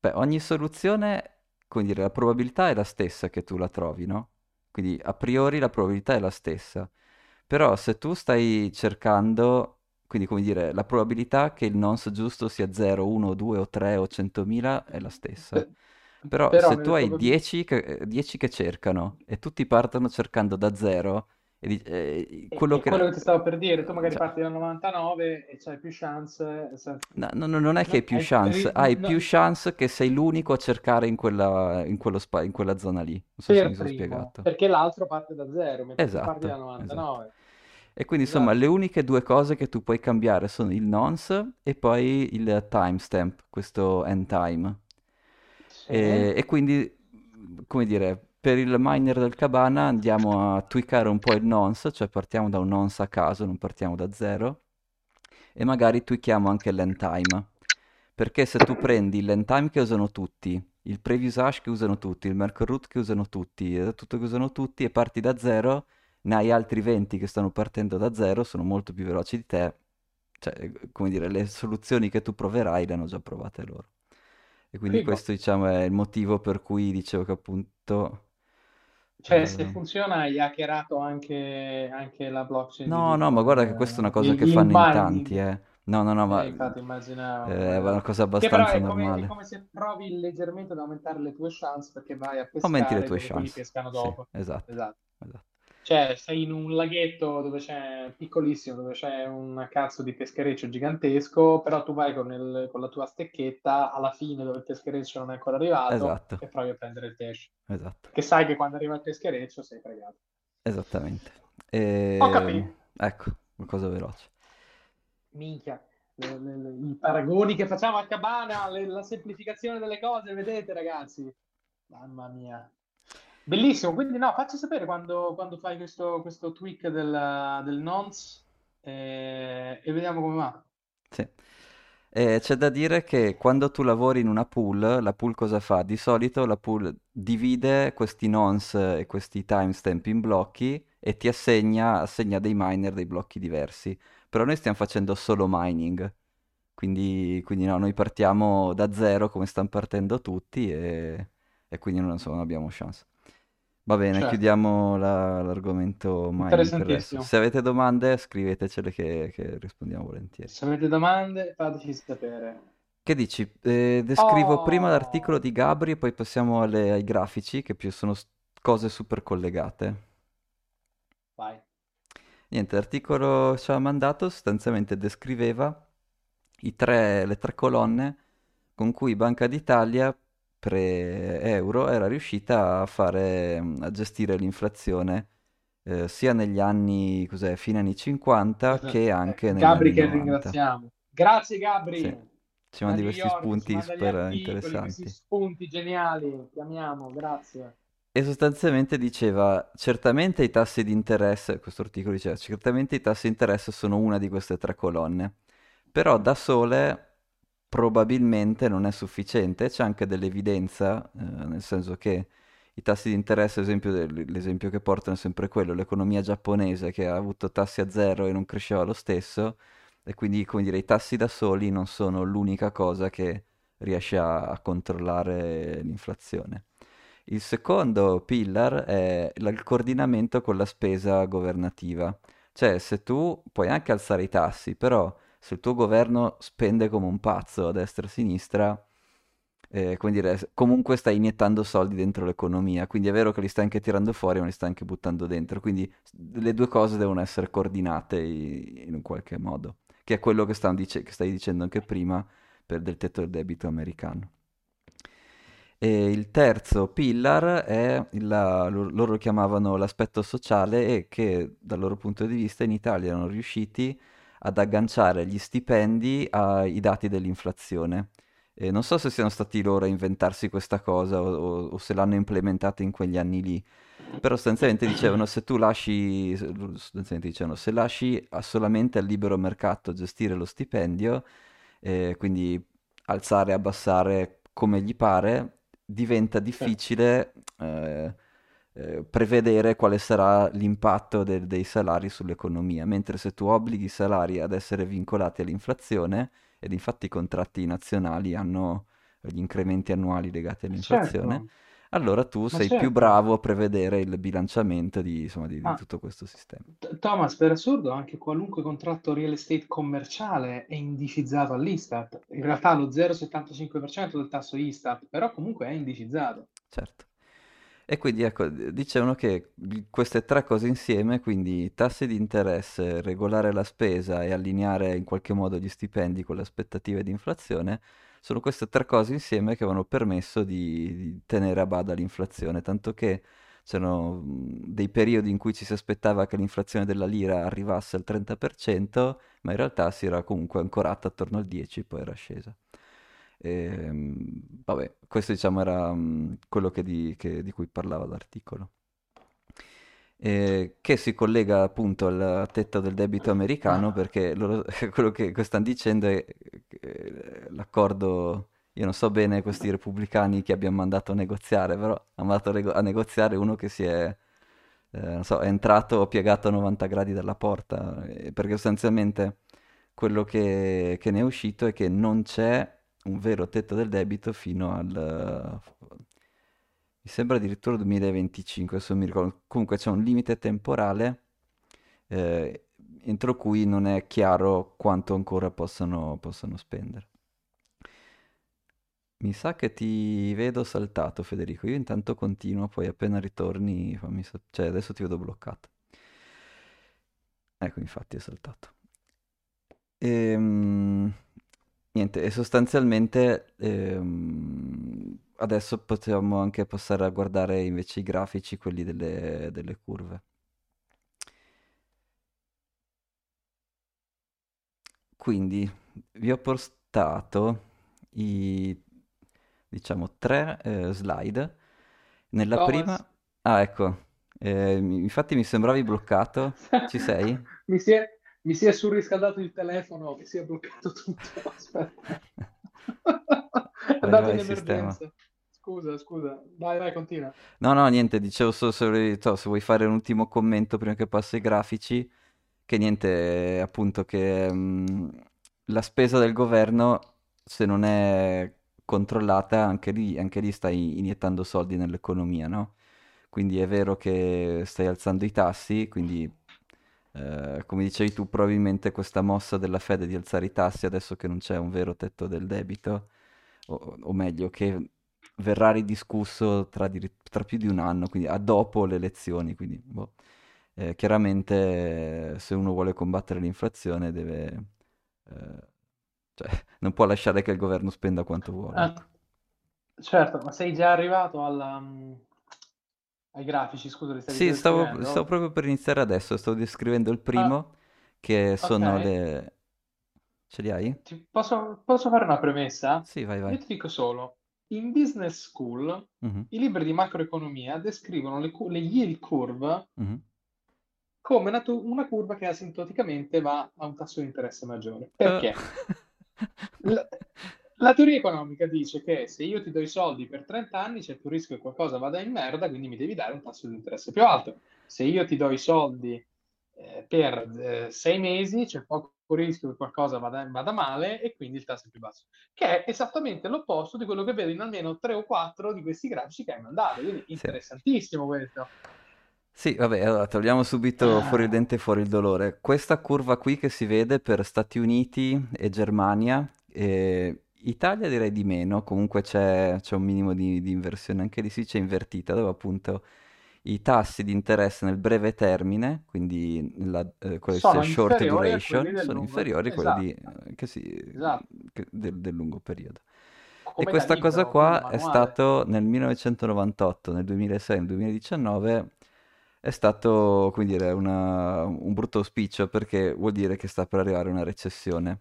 Beh, ogni soluzione, come dire, la probabilità è la stessa che tu la trovi, no? Quindi a priori la probabilità è la stessa. Però se tu stai cercando, quindi come dire, la probabilità che il nonce giusto sia 0, 1, 2 o 3 o 100.000 è la stessa. Pe- Però Però se tu hai probabilità... 10 che, eh, 10 che cercano e tutti partono cercando da 0, e di- eh, quello è quello che... che ti stavo per dire, tu magari Cioè, parti dal 99 e c'hai più chance, se- No, no, no, non è che hai più chance, hai più chance che sei l'unico a cercare in quella, in quello spa- in quella zona lì. Non so se mi per sono primo, spiegato. perché l'altro parte da zero, mentre tu parti dal Esatto, esatto. 99. E quindi insomma le Esatto. uniche due cose che tu puoi cambiare sono il nonce e poi il timestamp, questo end time. E, e quindi, come dire, per il miner del Cabana andiamo a tweakare un po' il nonce, cioè partiamo da un nonce a caso, non partiamo da zero, e magari tweakiamo anche l'end time. Perché se tu prendi l'end time che usano tutti, il previous hash che usano tutti, il Merkle root che usano tutti, eh, tutto che usano tutti e parti da zero, ne hai altri 20 che stanno partendo da zero, sono molto più veloci di te, cioè, eh, come dire, le soluzioni che tu proverai le hanno già provate loro. E quindi Figo. questo, diciamo, è il motivo per cui dicevo che appunto... Cioè, se eh, funziona, hai hackerato anche, anche la blockchain di No, no, ma guarda che questa è una eh, cosa che fanno in tanti, eh. No, no, no, ma Eh, infatti immaginavo, eh, è una cosa abbastanza è come, è normale. come se provi leggermente ad aumentare le tue chance perché vai a Aumenti le pescare tue chance. Sì, dopo. esatto, Esatto. esatto. Cioè, sei in un laghetto dove c'è piccolissimo, dove c'è un cazzo di peschereccio gigantesco, però tu vai con, il- con la tua stecchetta alla fine dove il peschereccio non è ancora arrivato Esatto, e provi a prendere il pesce. esatto, Perché sai che quando arriva il peschereccio sei fregato. esattamente. Ho E... capito. Ecco, una cosa veloce. Minchia, le- le- le- i paragoni che facciamo a Cabana, la semplificazione delle cose, vedete ragazzi? Mamma mia. Bellissimo, quindi no, facci sapere quando, quando fai questo, questo tweak del, del nonce eh, e vediamo come va. Sì. E c'è da dire che quando tu lavori in una pool, la pool cosa fa? Di solito la pool divide questi nonce e questi timestamp in blocchi e ti assegna, assegna dei miner dei blocchi diversi. Però noi stiamo facendo solo mining, quindi, quindi no, noi partiamo da zero come stanno partendo tutti e, e quindi non, insomma, non abbiamo chance. Va bene, Certo, chiudiamo la- l'argomento interessantissimo. Se avete domande, scrivetecele che, che rispondiamo volentieri. Se avete domande, fateci sapere. Che dici? Eh, descrivo prima l'articolo Oh, di Gabri e poi passiamo alle- ai grafici, che più sono s- cose super collegate. vai. Niente, l'articolo ci ha mandato sostanzialmente descriveva i tre- le tre colonne con cui Banca d'Italia pre-euro era riuscita a fare, a gestire l'inflazione eh, sia negli anni, cos'è, fine anni 50 che Eh, anche negli Gabri anni che 90. ringraziamo. Grazie Sì, Gabri, ci da mandi questi York, ci spunti super questi interessanti. spunti geniali. Ti amiamo, grazie. E sostanzialmente diceva, certamente i tassi di interesse, questo articolo diceva, certamente i tassi di interesse sono una di queste tre colonne, però da sole probabilmente non è sufficiente, c'è anche dell'evidenza, eh, nel senso che i tassi di interesse, esempio, l'esempio che portano è sempre quello, l'economia giapponese che ha avuto tassi a zero e non cresceva lo stesso, e quindi, come dire, i tassi da soli non sono l'unica cosa che riesce a a controllare l'inflazione. Il secondo pillar è il coordinamento con la spesa governativa. Cioè, se tu puoi anche alzare i tassi, però se il tuo governo spende come un pazzo a destra e a sinistra, eh, come dire, comunque stai iniettando soldi dentro l'economia. Quindi è vero che li stai anche tirando fuori, ma li stai anche buttando dentro. Quindi le due cose devono essere coordinate in un qualche modo, che è quello che, dice- che stai dicendo anche prima per del tetto del debito americano. E il terzo pillar è la- lo- loro lo chiamavano l'aspetto sociale e che dal loro punto di vista in Italia erano riusciti ad agganciare gli stipendi ai dati dell'inflazione. E non so se siano stati loro a inventarsi questa cosa o, o- se l'hanno implementata in quegli anni lì, però sostanzialmente dicevano se tu lasci, sostanzialmente dicevano, se lasci solamente al libero mercato gestire lo stipendio, eh, quindi alzare e abbassare come gli pare, diventa difficile eh, eh, prevedere quale sarà l'impatto de- dei salari sull'economia, mentre se tu obblighi i salari ad essere vincolati all'inflazione, ed infatti i contratti nazionali hanno gli incrementi annuali legati all'inflazione, certo, allora tu ma sei più certo. bravo a prevedere il bilanciamento di, insomma, di di tutto questo sistema. T- Thomas, per assurdo, anche qualunque contratto real estate commerciale è indicizzato all'Istat. In realtà lo 0,75% del tasso Istat, però comunque è indicizzato. Certo. E quindi ecco, dicevano che queste tre cose insieme, quindi tassi di interesse, regolare la spesa e allineare in qualche modo gli stipendi con le aspettative di inflazione, sono queste tre cose insieme che avevano permesso di, di tenere a bada l'inflazione, tanto che c'erano mh, dei periodi in cui ci si aspettava che l'inflazione della lira arrivasse al 30%, ma in realtà si era comunque ancorata attorno al 10%, poi era scesa. Ehm, vabbè, questo diciamo era mm, quello che di, che- di cui parlava l'articolo. E che si collega appunto al tetto del debito americano perché loro- quello che, che stanno dicendo è che l'accordo, io non so bene questi repubblicani che abbiamo mandato a negoziare, però hanno mandato a negoziare uno che si è, eh, non so, è entrato piegato a 90 gradi dalla porta, eh, perché sostanzialmente quello che, che ne è uscito è che non c'è un vero tetto del debito fino al... mi sembra addirittura 2025, adesso mi ricordo. Comunque c'è un limite temporale eh, entro cui non è chiaro quanto ancora possano, possano spendere. Mi sa che ti vedo saltato, Federico. Io intanto continuo, poi appena ritorni fammi sapere. Cioè, adesso ti vedo bloccato. Ecco, infatti è saltato. Ehm, niente, e sostanzialmente ehm, adesso possiamo anche passare a guardare invece i grafici, quelli delle, delle curve. Quindi vi ho postato i, diciamo, tre eh, slide. Nella prima... Thomas, Ah, ecco, eh, infatti mi sembravi bloccato. Ci sei? mi si è, mi si è surriscaldato il telefono, mi si è bloccato tutto. Aspetta. È andato in emergenza. Scusa, scusa. Vai, vai, continua. No, no, niente, dicevo solo se, so, se vuoi fare un ultimo commento prima che passo ai grafici, che niente, appunto, che mh, la spesa del governo, se non è controllata, anche lì, anche lì stai iniettando soldi nell'economia, no? quindi è vero che stai alzando i tassi, quindi eh, come dicevi tu, probabilmente questa mossa della Fed di alzare i tassi adesso che non c'è un vero tetto del debito, o, o meglio, che verrà ridiscusso tra, di, tra, più di un anno, quindi a dopo le elezioni, quindi boh. eh, chiaramente se uno vuole combattere l'inflazione deve... Eh, cioè, non può lasciare che il governo spenda quanto vuole. Ah, certo, ma sei già arrivato alla, mm, ai grafici, scusa, li Sì, stavo, stavo proprio per iniziare adesso, stavo descrivendo il primo, ah, che sono ok. le... Ce li hai? Posso, posso fare una premessa? Sì, vai, vai. Io ti dico solo, in business school Mhm, i libri di macroeconomia descrivono le, le yield curve mhm. come una, tu- una curva che asintoticamente va a un tasso di interesse maggiore. Eh, Perché? La, la teoria economica dice che se io ti do i soldi per 30 anni c'è più rischio che qualcosa vada in merda, quindi mi devi dare un tasso di interesse più alto. Se io ti do i soldi eh, per eh, sei mesi c'è poco rischio che qualcosa vada, vada male e quindi il tasso è più basso. Che è esattamente l'opposto di quello che vedo in almeno tre o quattro di questi grafici che hai mandato. Quindi Sì. interessantissimo questo. Sì, vabbè, allora togliamo subito fuori il Ah, dente e fuori il dolore. Questa curva qui che si vede per Stati Uniti e Germania, e Italia direi di meno, comunque c'è c'è un minimo di, di inversione, anche lì sì c'è invertita, dove appunto i tassi di interesse nel breve termine, quindi la, eh, sono short duration, sono lungo. inferiori a quelli Esatto, eh, che si- esatto. che- del, del lungo periodo. E Come da questa cosa libro, come da qua è stato nel 1998, nel 2006, nel 2019 è stato, come dire, una- un brutto auspicio perché vuol dire che sta per arrivare una recessione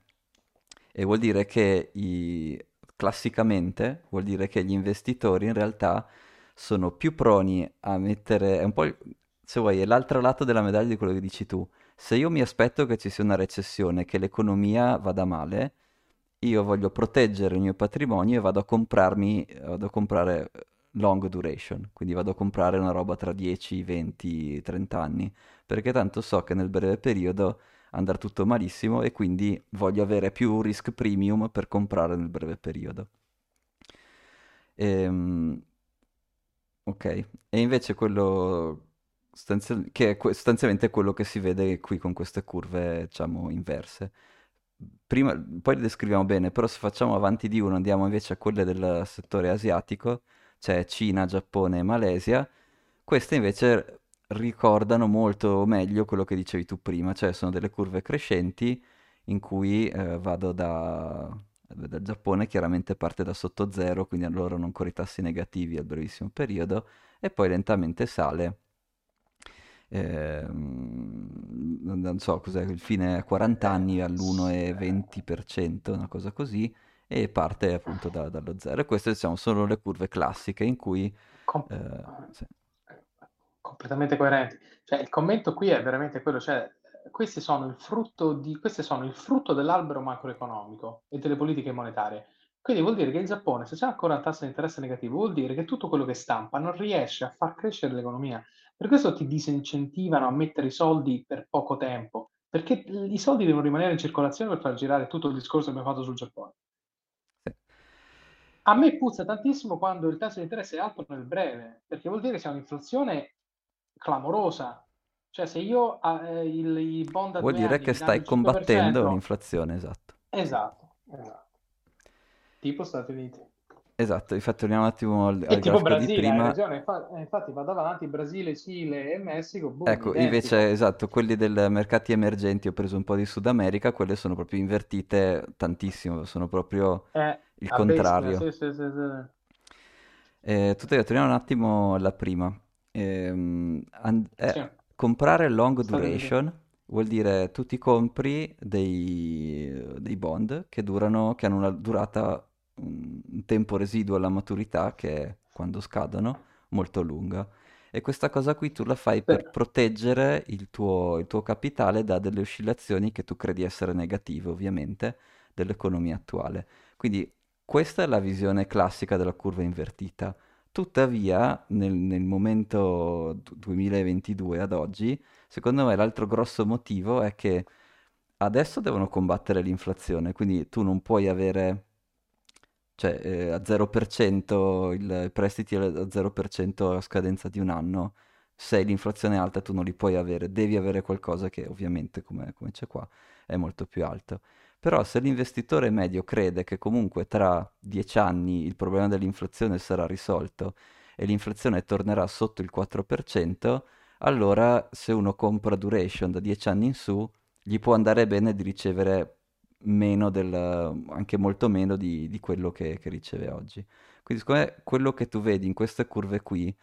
e vuol dire che i- classicamente vuol dire che gli investitori in realtà sono più proni a mettere, è un po', il- se vuoi, è l'altro lato della medaglia di quello che dici tu. Se io mi aspetto che ci sia una recessione, che l'economia vada male, io voglio proteggere il mio patrimonio e vado a comprarmi, vado a comprare long duration, quindi vado a comprare una roba tra 10, 20, 30 anni, perché tanto so che nel breve periodo andrà tutto malissimo e quindi voglio avere più risk premium per comprare nel breve periodo. Ehm, ok, e invece quello sostanzial- che è que- sostanzialmente quello che si vede qui con queste curve, diciamo, inverse. Prima, poi le descriviamo bene, però se facciamo avanti di uno andiamo invece a quelle del settore asiatico, cioè Cina, Giappone e Malesia, queste invece ricordano molto meglio quello che dicevi tu prima, cioè sono delle curve crescenti in cui eh, vado da, dal Giappone, chiaramente parte da sotto zero, quindi allora hanno ancora i tassi negativi al brevissimo periodo, e poi lentamente sale. Ehm, non non so cos'è, il fine a 40 Eh, anni s- all'1,20%, una cosa così, e parte appunto da- dallo zero. E queste diciamo, sono le curve classiche in cui... com- eh, sì. Completamente coerenti. Cioè, il commento qui è veramente quello, cioè, questi sono il frutto di, sono il frutto dell'albero macroeconomico e delle politiche monetarie. Quindi vuol dire che il Giappone, se c'è ancora un tasso di interesse negativo, vuol dire che tutto quello che stampa non riesce a far crescere l'economia. Per questo ti disincentivano a mettere i soldi per poco tempo, perché i soldi devono rimanere in circolazione per far girare tutto il discorso che abbiamo fatto sul Giappone. A me puzza tantissimo quando il tasso di interesse è alto nel breve, perché vuol dire che c'è un'inflazione clamorosa. Cioè, se io eh, il, i bond a Vuol dire anni che stai il combattendo 5%, l'inflazione, esatto. esatto, esatto. Tipo Stati Uniti. Esatto, infatti torniamo un attimo al, al tipo di Brasile, hai prima. ragione. Eh, Infatti vado avanti, Brasile, Cile e Messico, boom, Ecco, invece, identico. esatto, quelli dei mercati emergenti, ho preso un po' di Sud America, quelle sono proprio invertite tantissimo, sono proprio È il a bestia, contrario. sì, sì, sì, sì. Eh, tuttavia, torniamo un attimo alla prima. Ehm, and- eh, comprare long duration vuol dire tu ti compri dei, dei bond che durano, che hanno una durata, un, tempo residuo alla maturità, che è quando scadono, molto lunga. E questa cosa qui tu la fai per proteggere il tuo, il tuo capitale da delle oscillazioni che tu credi essere negative, ovviamente, dell'economia attuale. Quindi questa è la visione classica della curva invertita. Tuttavia, nel, nel momento du- 2022 ad oggi, secondo me l'altro grosso motivo è che adesso devono combattere l'inflazione, quindi tu non puoi avere cioè eh, a 0% il prestiti a 0% a scadenza di un anno, se l'inflazione è alta tu non li puoi avere, devi avere qualcosa che ovviamente, come, come c'è qua, è molto più alto. Però se l'investitore medio crede che comunque tra dieci anni il problema dell'inflazione sarà risolto e l'inflazione tornerà sotto il 4%, allora se uno compra duration da dieci anni in su, gli può andare bene di ricevere meno del, anche molto meno di, di quello che, che, riceve oggi. Quindi secondo me quello che tu vedi in queste curve qui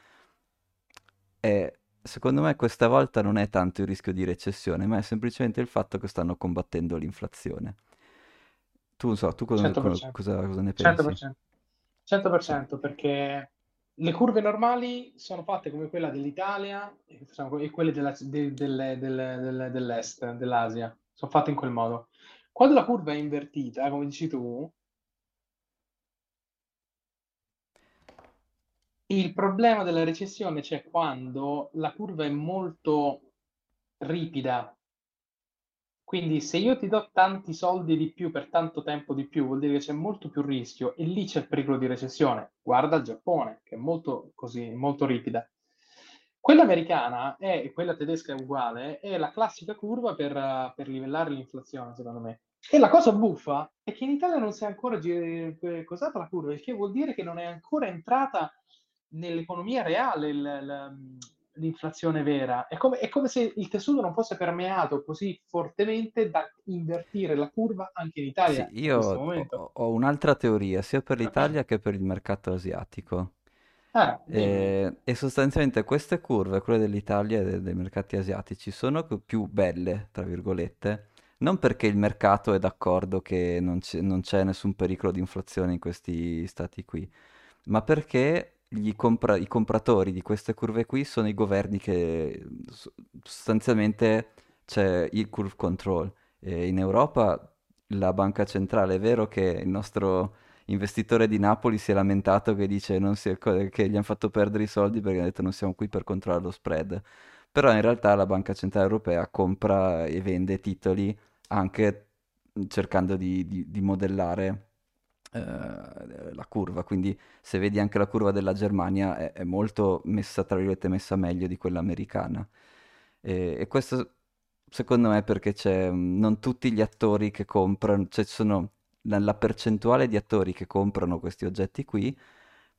è, secondo me questa volta non è tanto il rischio di recessione, ma è semplicemente il fatto che stanno combattendo l'inflazione. Tu non so, tu cosa, cosa, cosa ne pensi? 100%. 100% perché le curve normali sono fatte come quella dell'Italia e quelle della, de, de, de, dell'est, dell'Asia, sono fatte in quel modo. Quando la curva è invertita, come dici tu, il problema della recessione c'è quando la curva è molto ripida. Quindi se io ti do tanti soldi di più per tanto tempo di più, vuol dire che c'è molto più rischio e lì c'è il pericolo di recessione. Guarda il Giappone, che è molto così, molto ripida. Quella americana e quella tedesca è uguale, è la classica curva per, per livellare l'inflazione, secondo me. E la cosa buffa è che in Italia non si è ancora cosata la curva, il che vuol dire che non è ancora entrata nell'economia reale il, l'inflazione vera. È come, è come, se il tessuto non fosse permeato così fortemente da invertire la curva anche in Italia. Sì, io ho, ho, un'altra teoria, sia per l'Italia che per il mercato asiatico. Ah, e, e, sostanzialmente queste curve, quelle dell'Italia e dei, dei mercati asiatici, sono più belle, tra virgolette, non perché il mercato è d'accordo che non c'è, non c'è nessun pericolo di inflazione in questi stati qui, ma perché compra- i compratori di queste curve qui sono i governi che sostanzialmente c'è il curve control. E in Europa la banca centrale, è vero che il nostro investitore di Napoli si è lamentato che dice è, che gli hanno fatto perdere i soldi perché hanno detto non siamo qui per controllare lo spread. Però in realtà la Banca Centrale Europea compra e vende titoli anche cercando di, di, di modellare la curva. Quindi se vedi anche la curva della Germania è, è molto messa, tra virgolette, messa meglio di quella americana. E, e questo secondo me perché c'è non tutti gli attori che comprano, cioè ci sono nella percentuale di attori che comprano questi oggetti qui,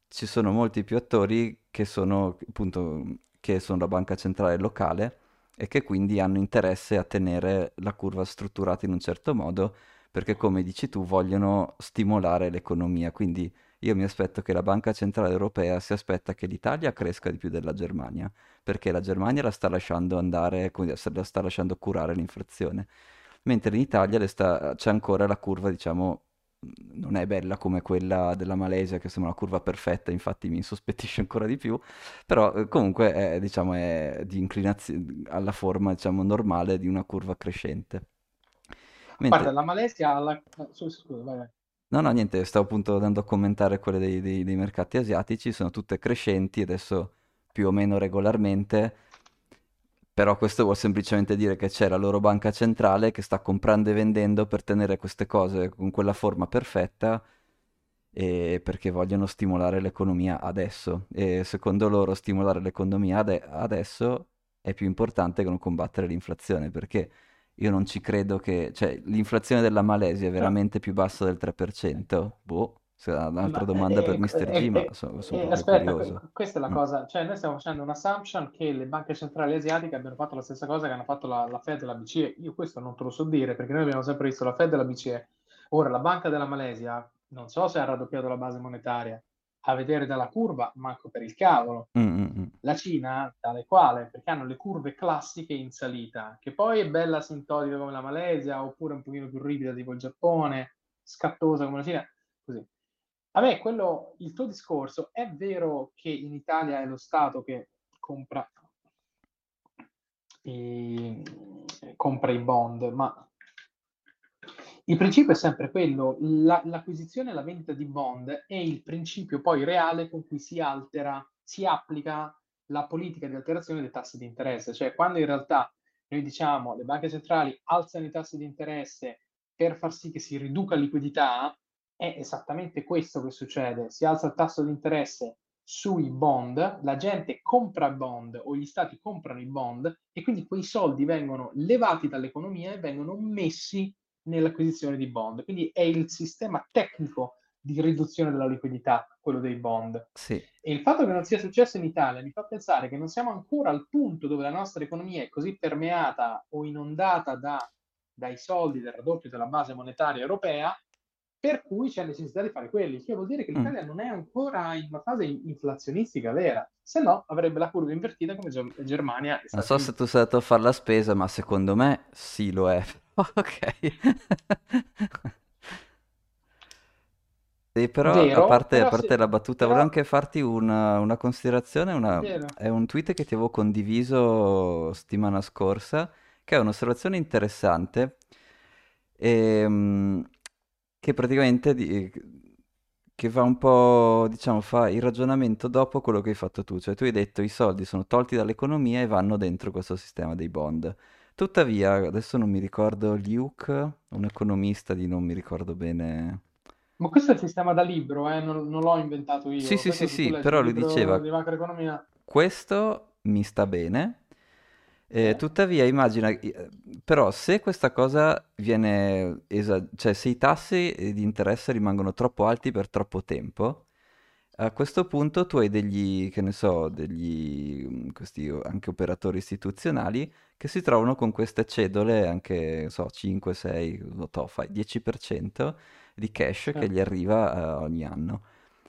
ci sono molti più attori che sono appunto che sono la banca centrale locale e che quindi hanno interesse a tenere la curva strutturata in un certo modo perché come dici tu vogliono stimolare l'economia. Quindi io mi aspetto che la Banca Centrale Europea si aspetta che l'Italia cresca di più della Germania, perché la Germania la sta lasciando andare, la sta lasciando curare l'inflazione, mentre in Italia sta, c'è ancora la curva, diciamo, non è bella come quella della Malesia, che sembra una curva perfetta, infatti mi insospettisce ancora di più, però eh, comunque è, diciamo, è di inclinazione alla forma diciamo, normale di una curva crescente. Mentre... Guarda, la Malesia... La... Scusa, vai, vai. No, no, niente, stavo appunto andando a commentare quelle dei, dei, dei mercati asiatici, sono tutte crescenti adesso più o meno regolarmente, però questo vuol semplicemente dire che c'è la loro banca centrale che sta comprando e vendendo per tenere queste cose con quella forma perfetta e perché vogliono stimolare l'economia adesso. E secondo loro stimolare l'economia ade- adesso è più importante che non combattere l'inflazione, perché io non ci credo che... Cioè, l'inflazione della Malesia è veramente più bassa del 3%? Boh, un'altra ma, domanda eh, per Mr. G, ma sono, sono eh, aspetta, curioso. questa è la mm. cosa, cioè noi stiamo facendo un'assumption che le banche centrali asiatiche abbiano fatto la stessa cosa che hanno fatto la, la Fed e la BCE. Io questo non te lo so dire, perché noi abbiamo sempre visto la Fed e la BCE. Ora, la banca della Malesia, non so se ha raddoppiato la base monetaria, a vedere dalla curva, manco per il cavolo. Mm-hmm. La Cina, tale quale, perché hanno le curve classiche in salita, che poi è bella asintotica come la Malesia, oppure un pochino più ripida tipo il Giappone, scattosa come la Cina, così. A me quello, il tuo discorso, è vero che in Italia è lo Stato che compra i, compra i bond, ma il principio è sempre quello, la, l'acquisizione e la vendita di bond è il principio poi reale con cui si altera, si applica la politica di alterazione dei tassi di interesse, cioè quando in realtà noi diciamo le banche centrali alzano i tassi di interesse per far sì che si riduca liquidità, è esattamente questo che succede. Si alza il tasso di interesse sui bond, la gente compra bond o gli stati comprano i bond e quindi quei soldi vengono levati dall'economia e vengono messi nell'acquisizione di bond. Quindi è il sistema tecnico di riduzione della liquidità, quello dei bond. Sì. E il fatto che non sia successo in Italia mi fa pensare che non siamo ancora al punto dove la nostra economia è così permeata o inondata da, dai soldi del raddoppio della base monetaria europea per cui c'è necessità di fare quelli, che vuol dire che mm. l'Italia mm. non è ancora in una fase inflazionistica vera, se no avrebbe la curva invertita come Germania. Non so se tu sei andato a fare la spesa, ma secondo me sì lo è. Ok. Sì, però Vero, a parte, però a parte sì, la battuta, volevo però anche farti una, una considerazione, una- vero. è un tweet che ti avevo condiviso settimana scorsa, che è un'osservazione interessante, ehm, che praticamente di- che fa un po', diciamo, fa il ragionamento dopo quello che hai fatto tu, cioè tu hai detto i soldi sono tolti dall'economia e vanno dentro questo sistema dei bond. Tuttavia, adesso non mi ricordo, Luke, un economista di non mi ricordo bene Ma questo è il sistema da libro, eh, non, non l'ho inventato Sì, io. sì, sì, Questo sì, un però lui diceva, di macroeconomia, questo mi sta bene, sì. eh, tuttavia immagina, eh, però se questa cosa viene, esa- cioè se i tassi di interesse rimangono troppo alti per troppo tempo, a questo punto tu hai degli, che ne so, degli, mm, questi anche operatori istituzionali che si trovano con queste cedole, anche, non so, 5, 6, lo to, fai 10% di cash che gli arriva, eh, ogni anno.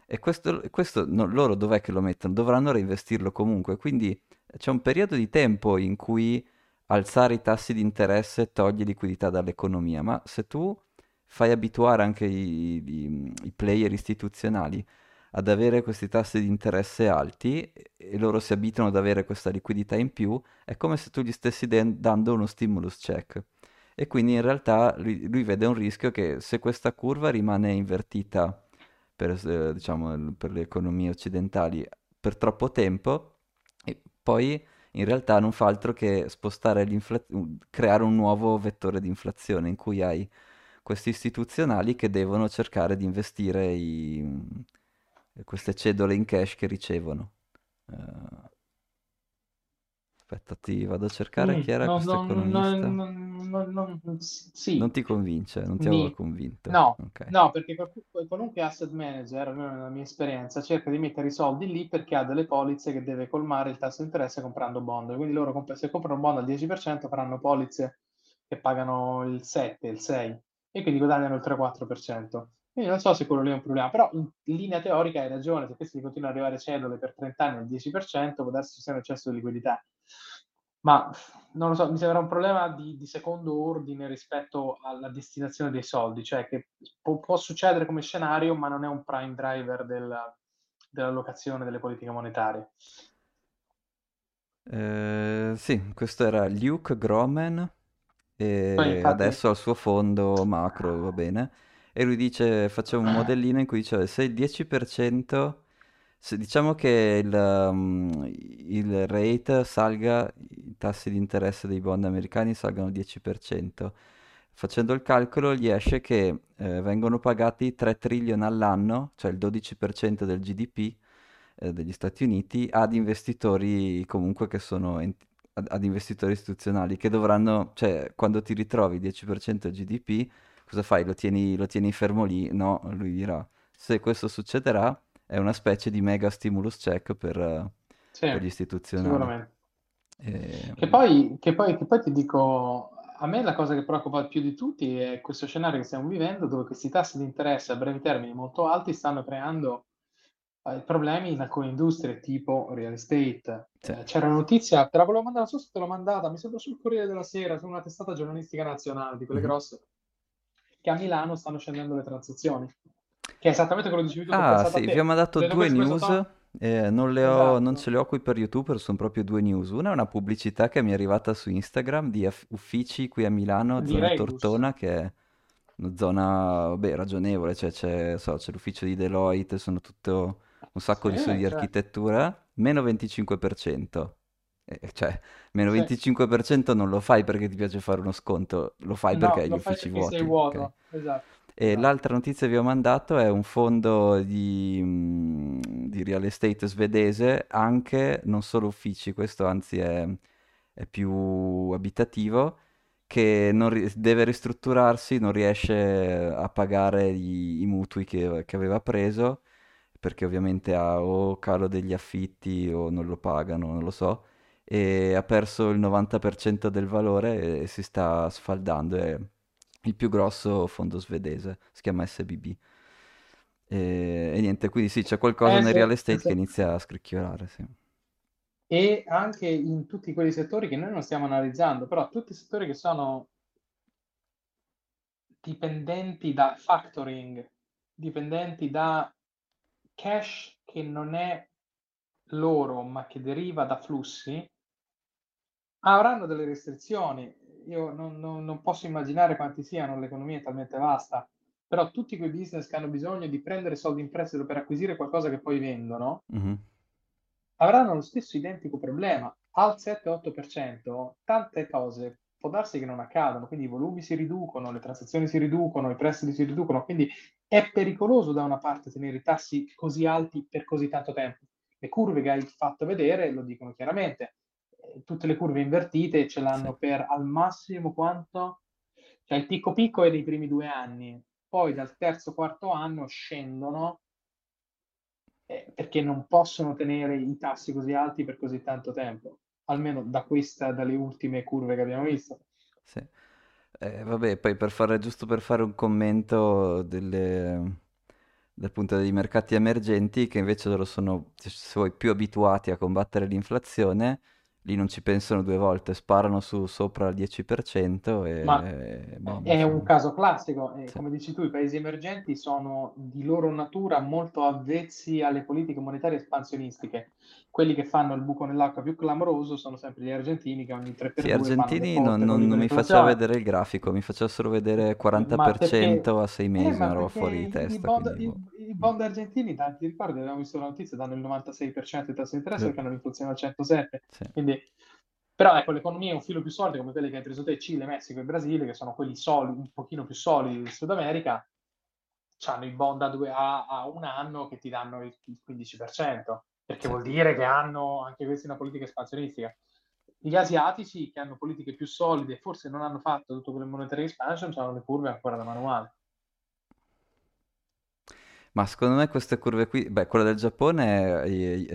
E questo, questo no- loro dov'è che lo mettono? Dovranno reinvestirlo comunque, quindi c'è un periodo di tempo in cui alzare i tassi di interesse toglie liquidità dall'economia, ma se tu fai abituare anche i, i- i player istituzionali ad avere questi tassi di interesse alti e loro si abituano ad avere questa liquidità in più, è come se tu gli stessi den- dando uno stimulus check. E quindi in realtà lui, lui vede un rischio che se questa curva rimane invertita per, eh, diciamo, per le economie occidentali per troppo tempo, poi in realtà non fa altro che creare un nuovo vettore di inflazione in cui hai questi istituzionali che devono cercare di investire i- queste cedole in cash che ricevono. Eh, aspetta, ti vado a cercare Mm, chi era no, questo no, no, economista. no, no, no, Non sì, ti convince, non ti avevo Ni. convinto. No, Ok. no, perché qualunque asset manager, almeno nella mia esperienza, cerca di mettere i soldi lì perché ha delle polizze che deve colmare il tasso di interesse comprando bond. Quindi loro comp- se comprano bond al 10% faranno polizze che pagano il 7, il 6 e quindi guadagnano il 3-4%. Quindi non so se quello lì è un problema, però in linea teorica hai ragione, se questi continuano ad arrivare cedole per 30 anni al 10%, può darsi che sia un eccesso di liquidità. Ma non lo so, mi sembra un problema di, di secondo ordine rispetto alla destinazione dei soldi, cioè che può, può succedere come scenario, ma non è un prime driver del- dell'allocazione delle politiche monetarie. Eh, sì, questo era Luke Gromen Poi e infatti, adesso al suo fondo macro, va bene. E lui dice, faceva un modellino in cui dice se il 10%, se diciamo che il, um, il rate salga, i tassi di interesse dei bond americani salgano al 10%, facendo il calcolo gli esce che eh, vengono pagati 3 trillion all'anno, cioè il 12% del GDP eh, degli Stati Uniti ad investitori comunque che sono ent- ad, ad investitori istituzionali che dovranno, cioè quando ti ritrovi 10% GDP, cosa fai? Lo tieni, lo tieni fermo lì? No, lui dirà, se questo succederà è una specie di mega stimulus check per, sì, per gli istituzionali. sicuramente. E- Che poi, che poi, che poi ti dico, a me la cosa che preoccupa più di tutti è questo scenario che stiamo vivendo, dove questi tassi di interesse a brevi termini molto alti stanno creando eh, problemi in alcune industrie, tipo real estate. sì. Eh, c'era una notizia, te la volevo mandare, non so se te l'ho mandata, mi sembra sul Corriere della Sera, su una testata giornalistica nazionale, di quelle Mhm. grosse, che a Milano stanno scendendo le transazioni, che è esattamente quello che dicevi tu che Ah, sì, vi ho mandato Vedo due news, eh, non le ho, non ce Esatto. le ho qui per YouTube, sono proprio due news. Una è una pubblicità che mi è arrivata su Instagram di aff- uffici qui a Milano, Di zona Rebus. Tortona, che è una zona, vabbè, ragionevole, cioè c'è so, c'è l'ufficio di Deloitte, sono tutto un sacco Sì, di studi di cioè, architettura, meno 25%. Eh, cioè, meno sì. 25% non lo fai perché ti piace fare uno sconto, lo fai perché No, hai gli fai uffici perché sei vuoti, ok? vuoto. Esatto. E Esatto. l'altra notizia che vi ho mandato è un fondo di, mm, di real estate svedese, anche non solo uffici, questo anzi è, è più abitativo, che non ri- deve ristrutturarsi, non riesce a pagare i, i mutui che, che aveva preso, perché ovviamente ha o calo degli affitti o non lo pagano, non lo so, e ha perso il 90% del valore e si sta sfaldando. È il più grosso fondo svedese, si chiama SBB. E, e niente, quindi sì, c'è qualcosa Eh, nel real estate che se- inizia a scricchiolare, sì. e anche in tutti quei settori che noi non stiamo analizzando, però tutti i settori che sono dipendenti da factoring, dipendenti da cash che non è loro, ma che deriva da flussi, avranno delle restrizioni. Io non, non- non posso immaginare quanti siano, l'economia è talmente vasta, però tutti quei business che hanno bisogno di prendere soldi in prestito per acquisire qualcosa che poi vendono, Mhm. avranno lo stesso identico problema. Al 7-8%, tante cose può darsi che non accadano, quindi i volumi si riducono, le transazioni si riducono, i prestiti si riducono, quindi è pericoloso da una parte tenere i tassi così alti per così tanto tempo. Le curve che hai fatto vedere lo dicono chiaramente. Tutte le curve invertite ce Sì, l'hanno per al massimo quanto? Cioè il picco picco è dei primi due anni, poi dal terzo quarto anno scendono eh, perché non possono tenere i tassi così alti per così tanto tempo, almeno da questa, dalle ultime curve che abbiamo visto. sì. Eh, vabbè, poi per fare, giusto per fare un commento delle, dal punto dei mercati emergenti, che invece loro sono, se vuoi, più abituati a combattere l'inflazione, lì non ci pensano due volte, sparano su sopra il 10% Ma e, e boh, è un caso classico, e Sì, come dici tu, i paesi emergenti sono di loro natura molto avvezzi alle politiche monetarie espansionistiche. Quelli che fanno il buco nell'acqua più clamoroso sono sempre gli argentini che ogni Sì, 3x2 fanno le argentini non, non- non mi faceva vedere il grafico, mi faceva solo vedere Ma perché, 40% a sei eh, mesi, ma una roba fuori di i testa, bond, quindi i, boh. i bond argentini, da- ti ricordi, abbiamo visto la notizia, danno il 96% di tasso di interesse Eh, perché hanno l'inflazione al 107%. Sì, Quindi, però ecco, l'economia è un filo più solido come quelle che hai preso te, Cile, Messico e Brasile, che sono quelli solidi, un pochino più solidi del Sud America, hanno i bond a, due, a, a un anno che ti danno il, il 15%, perché vuol dire che hanno anche questi una politica espansionistica. Gli asiatici che hanno politiche più solide forse non hanno fatto tutto quello monetary expansion, hanno le curve ancora da manuale. Ma secondo me queste curve qui, beh, quella del Giappone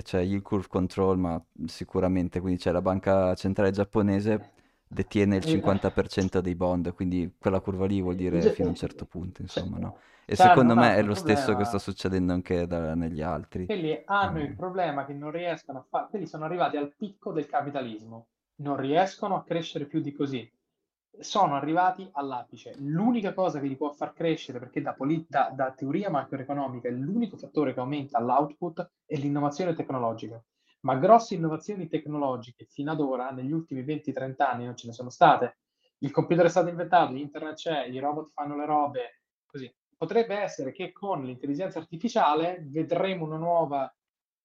c'è yield curve control, ma sicuramente, quindi c'è la banca centrale giapponese detiene il Eh, 50% dei bond, quindi quella curva lì vuol eh, dire fino a un certo punto, cioè, insomma, no? E secondo me è lo stesso che sta succedendo anche da- negli altri. Quelli hanno il Eh, problema che non riescono a fare, quelli sono arrivati al picco del capitalismo, non riescono a crescere più di così. Sono arrivati all'apice. L'unica cosa che li può far crescere, perché da, poli- da- da teoria macroeconomica l'unico fattore che aumenta l'output, è l'innovazione tecnologica. Ma grosse innovazioni tecnologiche fino ad ora, negli ultimi 20-30 anni, non ce ne sono state. Il computer è stato inventato, internet c'è, i robot fanno le robe, così. Potrebbe essere che con l'intelligenza artificiale vedremo una nuova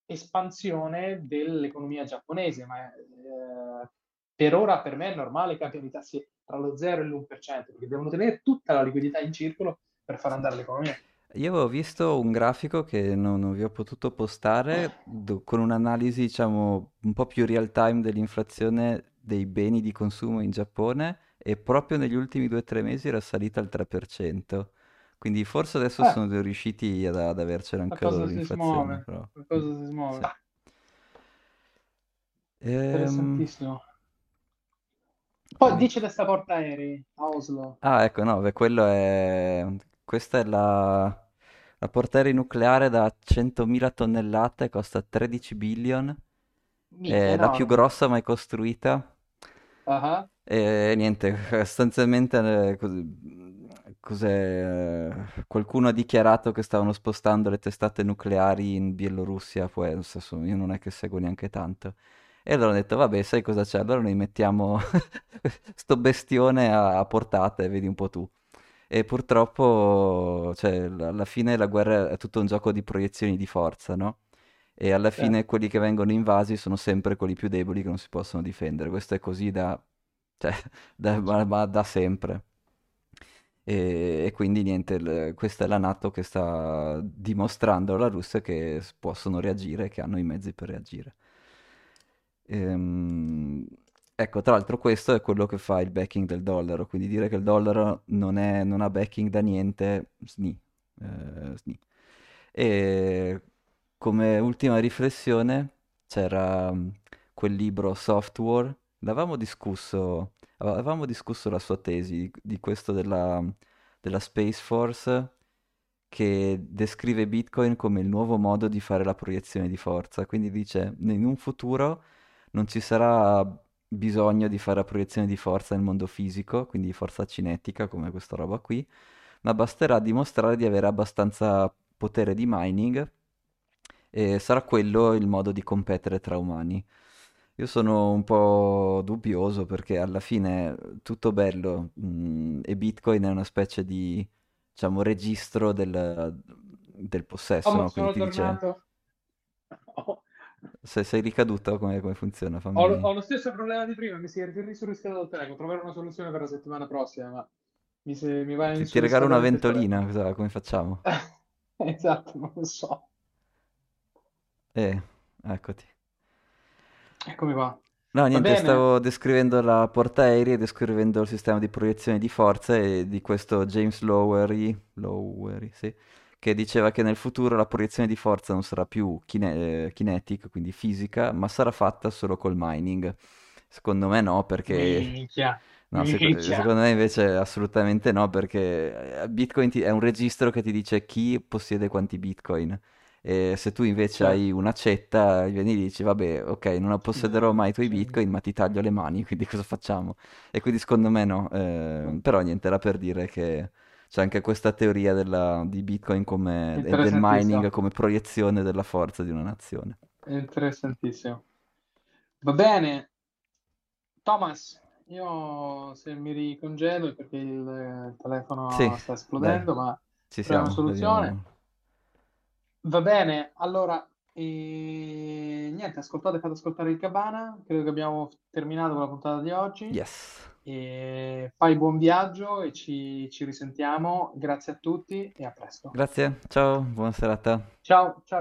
espansione dell'economia giapponese, ma eh, per ora per me è normale che abbiano i tassi tra lo 0 e l'1%, perché devono tenere tutta la liquidità in circolo per far sì. andare l'economia. Io avevo visto un grafico che non, non vi ho potuto postare do- con un'analisi, diciamo, un po' più real time dell'inflazione dei beni di consumo in Giappone e proprio negli ultimi due o tre mesi era salita al 3%. Quindi forse adesso Eh, sono riusciti ad, ad avercela qualcosa si l'inflazione, smuove, però. qualcosa si sì. smuove. Ehm, Interessantissimo. Poi quindi... dice porta aerei a Oslo. Ah, ecco, no, beh, quello è... Questa è la... La portaerei nucleare da 100.000 tonnellate, costa 13 billion. Minchia, È la più grossa mai costruita. Ah, E niente, sostanzialmente eh, cos- cos'è, eh, qualcuno ha dichiarato che stavano spostando le testate nucleari in Bielorussia, poi io non è che seguo neanche tanto. E allora hanno detto, vabbè, sai cosa c'è? Allora noi mettiamo sto bestione a, a portata e vedi un po' tu. E purtroppo, cioè, l- alla fine la guerra è tutto un gioco di proiezioni di forza, no? E alla fine quelli che vengono invasi sono sempre quelli più deboli che non si possono difendere. Questo è così da, cioè, da, ma- da sempre. E, e quindi niente, il- questa è la NATO che sta dimostrando alla Russia che possono reagire, che hanno i mezzi per reagire. Ehm, ecco, tra l'altro questo è quello che fa il backing del dollaro, quindi dire che il dollaro non è- non ha backing da niente, sni. eh, sni. E come ultima riflessione c'era mm, quel libro Software, l'avevamo discusso, avevamo discusso la sua tesi di, questo della, della Space Force che descrive Bitcoin come il nuovo modo di fare la proiezione di forza. Quindi dice, in un futuro non ci sarà bisogno di fare la proiezione di forza nel mondo fisico, quindi forza cinetica come questa roba qui, ma basterà dimostrare di avere abbastanza potere di mining e sarà quello il modo di competere tra umani. Io sono un po' dubbioso perché alla fine tutto bello mm, e Bitcoin è una specie di, diciamo, registro del, del Oh, possesso, ma no? Quindi ti dice se sei ricaduto come, come funziona, ho lo fammi... ho lo stesso problema di prima, mi si è risurriscaldato il telefono. Troverò una soluzione per la settimana prossima, ma mi, se- mi va in Ti, ti regalo una ventolina, cosa- come facciamo? Esatto, non lo so. Eh, eccoti. Eccomi qua. No, niente, stavo descrivendo la portaerei e descrivendo il sistema di proiezione di forza e di questo James Lowery, Lowery, sì, che diceva che nel futuro la proiezione di forza non sarà più kine- eh, kinetic, quindi fisica, ma sarà fatta solo col mining. Secondo me no, perché... Minchia, No, seco- minchia. secondo me invece assolutamente no, perché eh, Bitcoin ti- è un registro che ti dice chi possiede quanti Bitcoin. E se tu invece Certo. hai una cetta, vieni e dici, vabbè, ok, non possederò mai i tuoi Bitcoin, ma ti taglio le mani, quindi cosa facciamo? E quindi secondo me no. Eh, però niente, era per dire che c'è anche questa teoria della- di Bitcoin come, e del mining come proiezione della forza di una nazione. interessantissimo. Va bene, Thomas, io se mi ricongedo è perché il eh, Sì, telefono sta dai, esplodendo, ma ci troviamo una siamo, soluzione. vediamo. Va bene, allora, eh, niente, ascoltate, fate ascoltare il Cabana, credo che abbiamo terminato con la puntata di oggi. Yes. E fai buon viaggio e ci ci risentiamo. Grazie a tutti e a presto. Grazie, ciao, buona serata. Ciao, ciao.